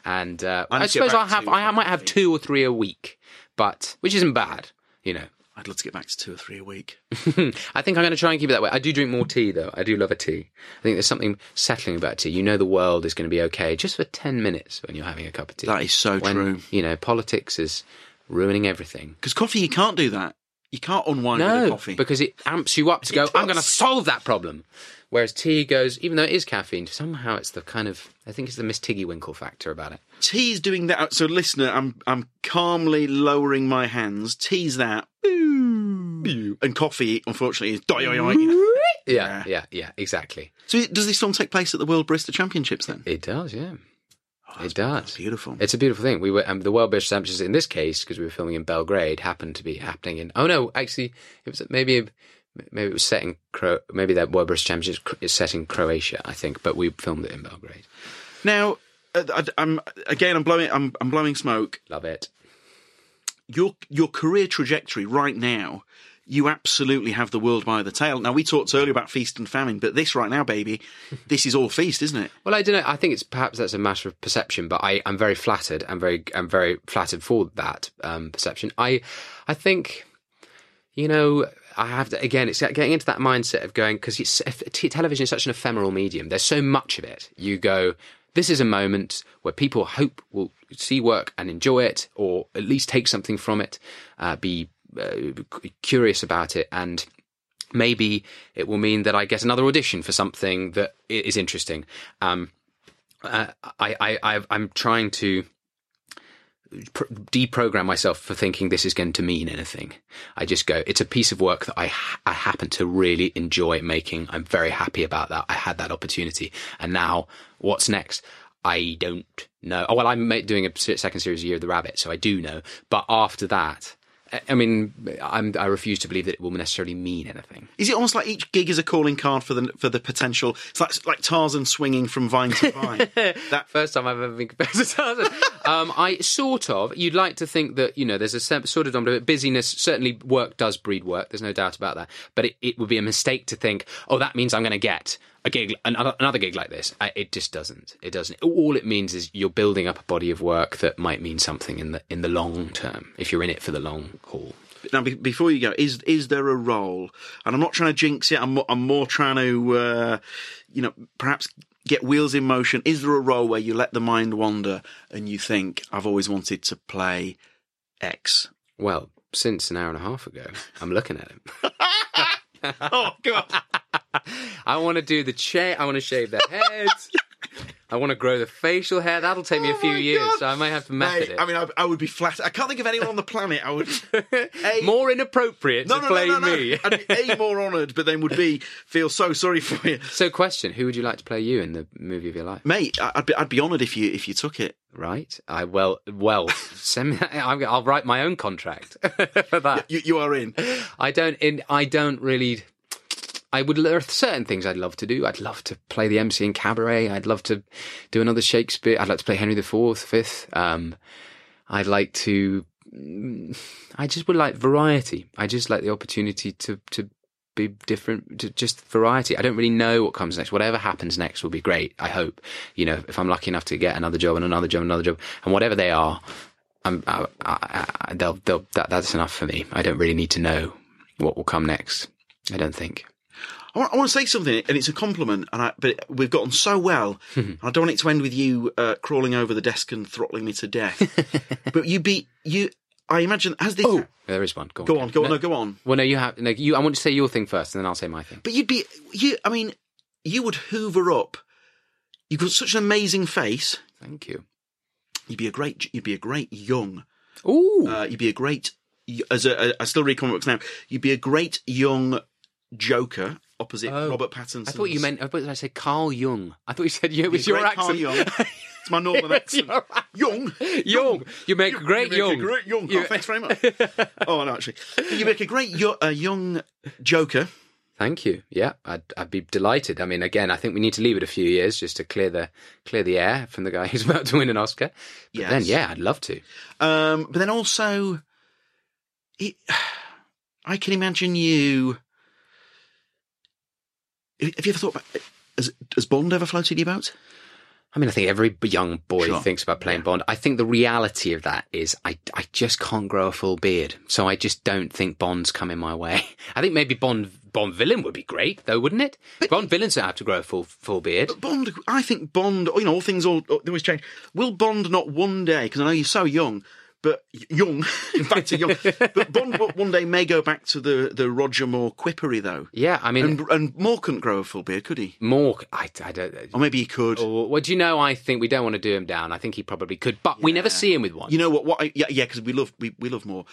and uh, I need I to get suppose I'll have, I might have two or three a week, but which isn't bad, you know. I'd love to get back to two or three a week. I think I'm going to try and keep it that way. I do drink more tea, though. I do love a tea. I think there's something settling about tea. You know, the world is going to be okay just for ten minutes when you're having a cup of tea. That is so when, true. You know, politics is ruining everything. Because coffee, you can't do that. You can't unwind with a coffee. because it amps you up to go. I'm going to solve that problem. Whereas tea goes, even though it is caffeine, somehow it's the kind of I think it's the Miss Tiggy Winkle factor about it. Tea's doing that. So, listener, I'm I'm calmly lowering my hands. Tea's that. And coffee, unfortunately, is. Yeah, yeah, yeah, exactly. So, does this film take place at the World Barista Championships then? It does, yeah. it does. Beautiful. It's a beautiful thing. We were um, the World Barista Championships in this case because we were filming in Belgrade happened to be happening in. Oh no, actually, it was maybe maybe it was set in Cro- maybe that World Barista Championships is set in Croatia, I think, but we filmed it in Belgrade. Now, I, am again. I'm blowing. I'm, I'm blowing smoke. Love it. Your your career trajectory right now. You absolutely have the world by the tail. Now we talked earlier about feast and famine, but this right now, baby, this is all feast, isn't it? Well, I don't know. I think it's perhaps that's a matter of perception, but I, I'm very flattered. I'm very, I'm very flattered for that um, perception. I, I think, you know, I have to, again. It's getting into that mindset of going because television is such an ephemeral medium. There's so much of it. You go. This is a moment where people hope will see work and enjoy it, or at least take something from it, uh, be uh, curious about it, and maybe it will mean that I get another audition for something that is interesting. Um, uh, I, I, I, I'm trying to deprogram myself for thinking this is going to mean anything. I just go, it's a piece of work that I, ha- I happen to really enjoy making. I'm very happy about that. I had that opportunity. And now what's next? I don't know. Oh, well, I'm doing a second series of Year of the Rabbit, so I do know. But after that, I- mean, I'm, I refuse to believe that it will necessarily mean anything. Is it almost like each gig is a calling card for the for the potential? It's like like Tarzan swinging from vine to vine. that First time I've ever been compared to Tarzan. um, I sort of. You'd like to think that you know there's a sort of dominant busyness. Certainly, work does breed work. There's no doubt about that. But it, it would be a mistake to think, oh, that means I'm going to get a gig, another, another gig like this. I, it just doesn't. It doesn't. All it means is you're building up a body of work that might mean something in the in the long term. If you're in it for the long haul. now, be, before you go, is is there a role? And I'm not trying to jinx it. I'm more, I'm more trying to, uh, you know, perhaps get wheels in motion. Is there a role where you let the mind wander and you think, I've always wanted to play X? Well, since an hour and a half ago, I'm looking at him. oh God! I want to do the chair. I want to shave their heads. I want to grow the facial hair. That'll take me a Oh few years, God. so I might have to method Mate, it. I mean, I, I would be flat. I can't think of anyone on the planet. I would A, more inappropriate no, to no, play no, no, no. me. I'd be a more honoured, but then would be feel so sorry for you, so, question: Who would you like to play you in the movie of your life? mate. I'd be I'd be honoured if you if you took it. Right? I well, well, send me. I'll write my own contract for that. You, you are in. I don't. In, I don't really. I would. There are certain things I'd love to do. I'd love to play the MC in Cabaret. I'd love to do another Shakespeare. I'd like to play Henry the Fourth, Fifth. Um, I'd like to. mm, I just would like variety. I just like the opportunity to to be different, to just variety. I don't really know what comes next. Whatever happens next will be great. I hope. You know, if I'm lucky enough to get another job and another job, and another job, and whatever they are, I'm, I, I, I, they'll, they'll, that, that's enough for me. I don't really need to know what will come next. I don't think. I want, I want to say something, and it's a compliment, and I, but we've gotten so well. I don't want it to end with you uh, crawling over the desk and throttling me to death. but you be you. I imagine has this. Oh, there is one. Go on. go on, go on, no, go on. Well, no, you have. No, you. I want to say your thing first, and then I'll say my thing. But you'd be you. I mean, you would hoover up. You've got such an amazing face. Thank you. You'd be a great. You'd be a great young. Ooh. Uh, you'd be a great. As a, I still read comic books now. You'd be a great young Joker opposite Oh. Robert Pattinson. I thought you meant. I thought I said Carl Jung. I thought you said yeah, it was your a great Carl accent. Jung. It's my northern accent. Young. Young. You make a great you make young. A great young. You- Oh, thanks very much. oh no, actually, you make a great yo- a young Joker. Thank you. Yeah, I'd, I'd be delighted. I mean, again, I think we need to leave it a few years just to clear the clear the air from the guy who's about to win an Oscar. But Yes. then, yeah, I'd love to. Um, but then also, it, I can imagine you. Have you ever thought about has, has Bond ever floated your boat? I mean, I think every young boy Sure. thinks about playing Bond. I think the reality of that is I, I just can't grow a full beard. So I just don't think Bond's coming my way. I think maybe Bond Bond villain would be great, though, wouldn't it? Bond villains don't have to grow a full full beard. But Bond, I think Bond. You know, all things all they always change. Will Bond not one day? Because I know you're so young, but young, back to young. but Bond one day may go back to the the Roger Moore quippery though. Yeah, I mean, And and Moore couldn't grow a full beard, could he? more. I, I don't. Or maybe he could. Or, well, do you know? I think we don't want to do him down. I think he probably could, but we never see him with one. You know what? What? I, yeah, yeah. Because we love we, we love Moore.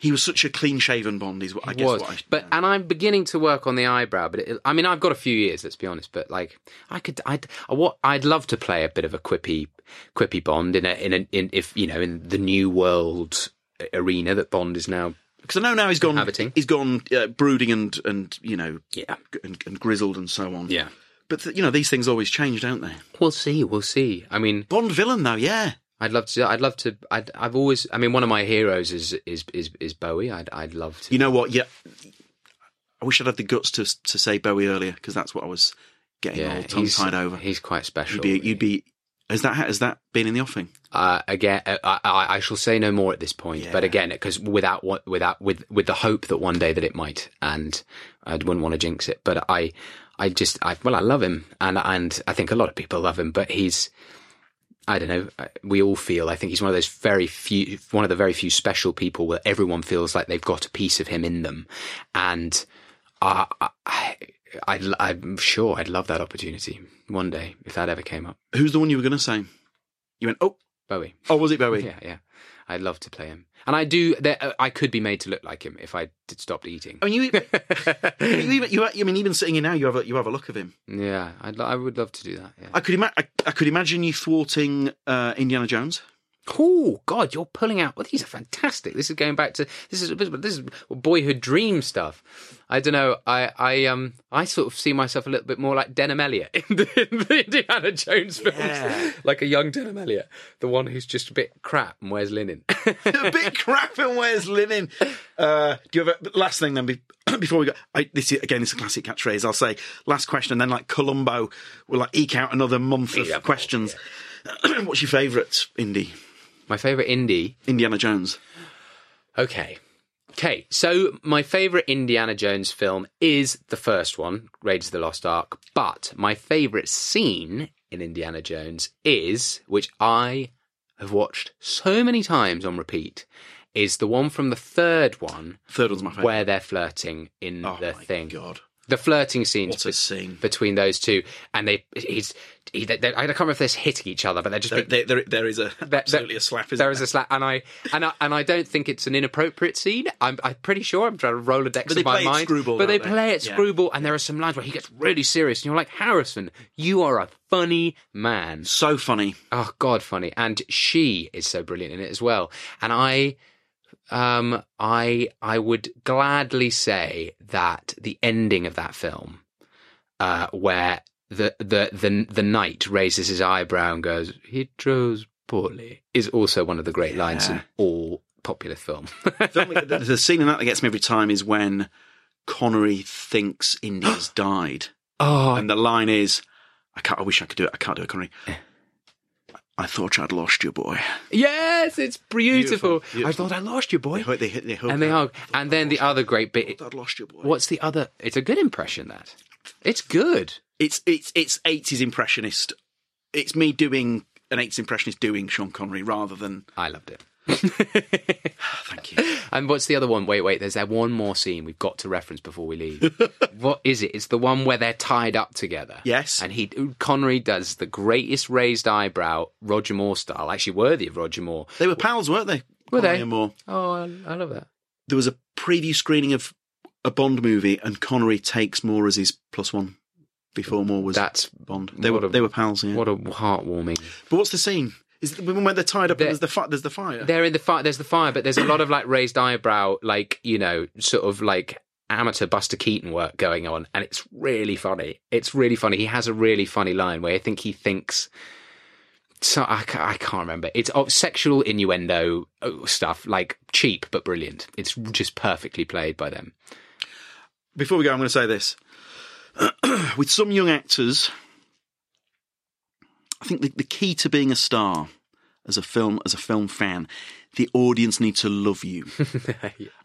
He was such a clean shaven Bond. Is what I guess. was. What I, but and I'm beginning to work on the eyebrow. But it, I mean, I've got a few years. Let's be honest. But like, I could, I'd, I, what, I'd love to play a bit of a quippy, quippy Bond in a, in a, in if you know, in the new world arena that Bond is now. because I know now he's gone. Inhabiting. He's gone uh, brooding and and you know Yeah. and, and grizzled and so on. Yeah. But th- you know these things always change, don't they? We'll see. We'll see. I mean, Bond villain though, yeah. I'd love to. I'd love to. I'd, I've always. I mean, one of my heroes is is is, is Bowie. I'd I'd love to. You know what? Yeah, I wish I'd had the guts to to say Bowie earlier because that's what I was getting all tongue tied over. He's quite special. You'd be, you'd be. Has that has that been in the offing? Uh, again, uh, I, I, I shall say no more at this point. But again, because without what, without with with the hope that one day that it might, and I wouldn't want to jinx it. But I, I just, I well, I love him, and and I think a lot of people love him. But he's, I don't know. We all feel. I think he's one of those very few, one of the very few special people where everyone feels like they've got a piece of him in them, and I, I, I I'm sure I'd love that opportunity one day if that ever came up. Who's the one you were going to say? You went, oh, Bowie. oh, was it Bowie? Yeah, yeah. I'd love to play him, and I do. There, uh, I could be made to look like him if I did stopped eating. I mean, you, you even, you, I mean, even sitting here now, you have a, you have a look of him. Yeah, I'd, I would love to do that. Yeah. I could ima- I, I could imagine you thwarting uh, Indiana Jones. Oh God, you're pulling out. Well, these are fantastic. This is going back to this is this is boyhood dream stuff. I don't know. I I um I sort of see myself a little bit more like Denholm Elliott in the, in the Indiana Jones films, Yeah. like a young Denholm Elliott, the one who's just a bit crap and wears linen. a bit crap and wears linen. Uh, do you have a last thing then? Be, before we go, I, this is, again, it's a classic catchphrase. I'll say last question, and then like Columbo will like eke out another month of Yeah, questions. What's your favourite indie? My favorite indie Indiana Jones. Okay. Okay, so my favourite Indiana Jones film is the first one, Raiders of the Lost Ark, but my favourite scene in Indiana Jones is, which I have watched so many times on repeat, is the one from the third one Third one's my favourite. where they're flirting in oh the my thing. god! The flirting scenes a scene. between those two, and they he's he, they, they- I can't remember if they're hitting each other, but they're just There, being- there, there, there is a there- absolutely a slap. Isn't there is a slap, and I and I and I don't think it's an inappropriate scene. I'm I'm pretty sure I'm trying to roll a deck But they my play it mind, but they play it screwball, and there are some lines where he gets really serious, and you're like Harrison, you are a funny man. So funny. Oh God, funny, and she is so brilliant in it as well. And I, um, I I would gladly say that the ending of that film, uh, where the the the the knight raises his eyebrow and goes, "He draws poorly," is also one of the great lines in all popular film. The, the scene in that that gets me every time is when Connery thinks Indy's died, Oh, and the line is, "I can't. I wish I could do it. I can't do it, Connery." I thought I'd lost you, boy. yes, it's beautiful. Beautiful, beautiful. I thought I lost you, boy. They, they, hit- they hug and they hug. And then the other great bit. I'd lost you, boy. What's the other? It's a good impression. That it's good. It's it's it's eighties impressionist. It's me doing an eighties impressionist doing Sean Connery rather than I loved it. Ah, thank you. And what's the other one? Wait, wait. There's that one more scene we've got to reference before we leave. what is it? It's the one where they're tied up together. Yes. And he Connery does the greatest raised eyebrow, Roger Moore style, actually worthy of Roger Moore. They were pals, weren't they? Were Connery they? and Moore. Oh, I, I love that. There was a preview screening of a Bond movie, and Connery takes Moore as his plus one before Moore was That's Bond. They were a- they were pals. Yeah. What a heartwarming. but what's the scene? Is the when they're tied up? They're- there's the fi- there's the fire. They're in the fire. There's the fire, but there's a lot of like raised eyebrow, like you know, sort of like amateur Buster Keaton work going on, and it's really funny. It's really funny. He has a really funny line where I think he thinks. So I, I can't remember. It's sexual innuendo oh, stuff, like cheap but brilliant. It's just perfectly played by them. Before we go, I'm going to say this: with some young actors, I think the, the key to being a star as a film as a film fan, the audience need to love you.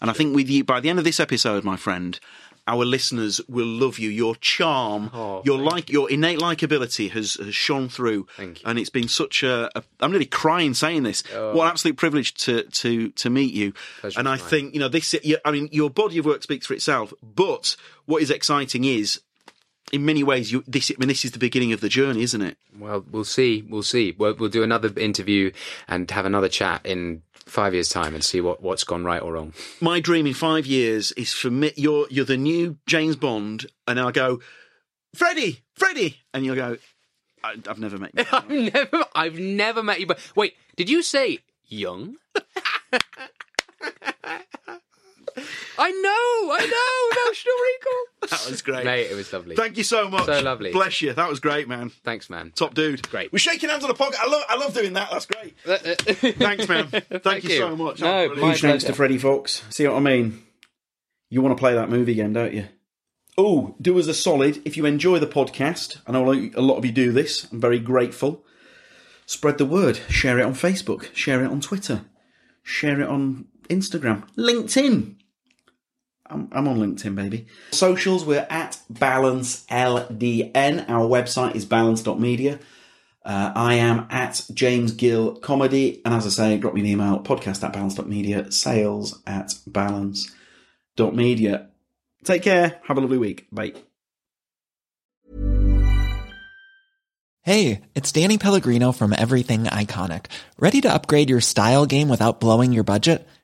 And I think with you, by the end of this episode, my friend, our listeners will love you. Your charm, Oh, your like, your innate likability has, has shone through. Thank you. And it's been such a, a. I'm really crying saying this. Oh. What an absolute privilege to to to meet you. Pleasure and I mine. think you know this. I mean, your body of work speaks for itself. But what is exciting is. In many ways, you, this I mean, this is the beginning of the journey, isn't it? Well, we'll see. We'll see. We'll, we'll do another interview and have another chat in five years' time and see what, what's gone right or wrong. my dream in five years is for me. You're you're the new James Bond, and I'll go, Freddie, Freddie, and you'll go. I, I've never met you. I've never, I've never met you. But wait, did you say young? I know, I know, emotional recall. that was great, Mate, it was lovely. Thank you so much. So lovely. Bless you. That was great, man. Thanks, man. Top dude. Great. We're shaking hands on the podcast. I love I love doing that. That's great. Uh, uh, thanks, man. Thank, you, you. so much. No, That was my Huge thanks to pleasure. Freddie Fox. See what I mean? You want to play that movie again, don't you? Oh, do us a solid. If you enjoy the podcast, I know a lot of you do this, I'm very grateful. Spread the word. Share it on Facebook. Share it on Twitter. Share it on Instagram. LinkedIn. I'm, I'm on LinkedIn, baby. Socials, we're at Balance LDN. Our website is balance.media. Uh, I am at James Gill Comedy. And as I say, drop me an email, podcast at balance.media, sales at balance.media. Take care. Have a lovely week. Bye. Hey, it's Danny Pellegrino from Everything Iconic. Ready to upgrade your style game without blowing your budget?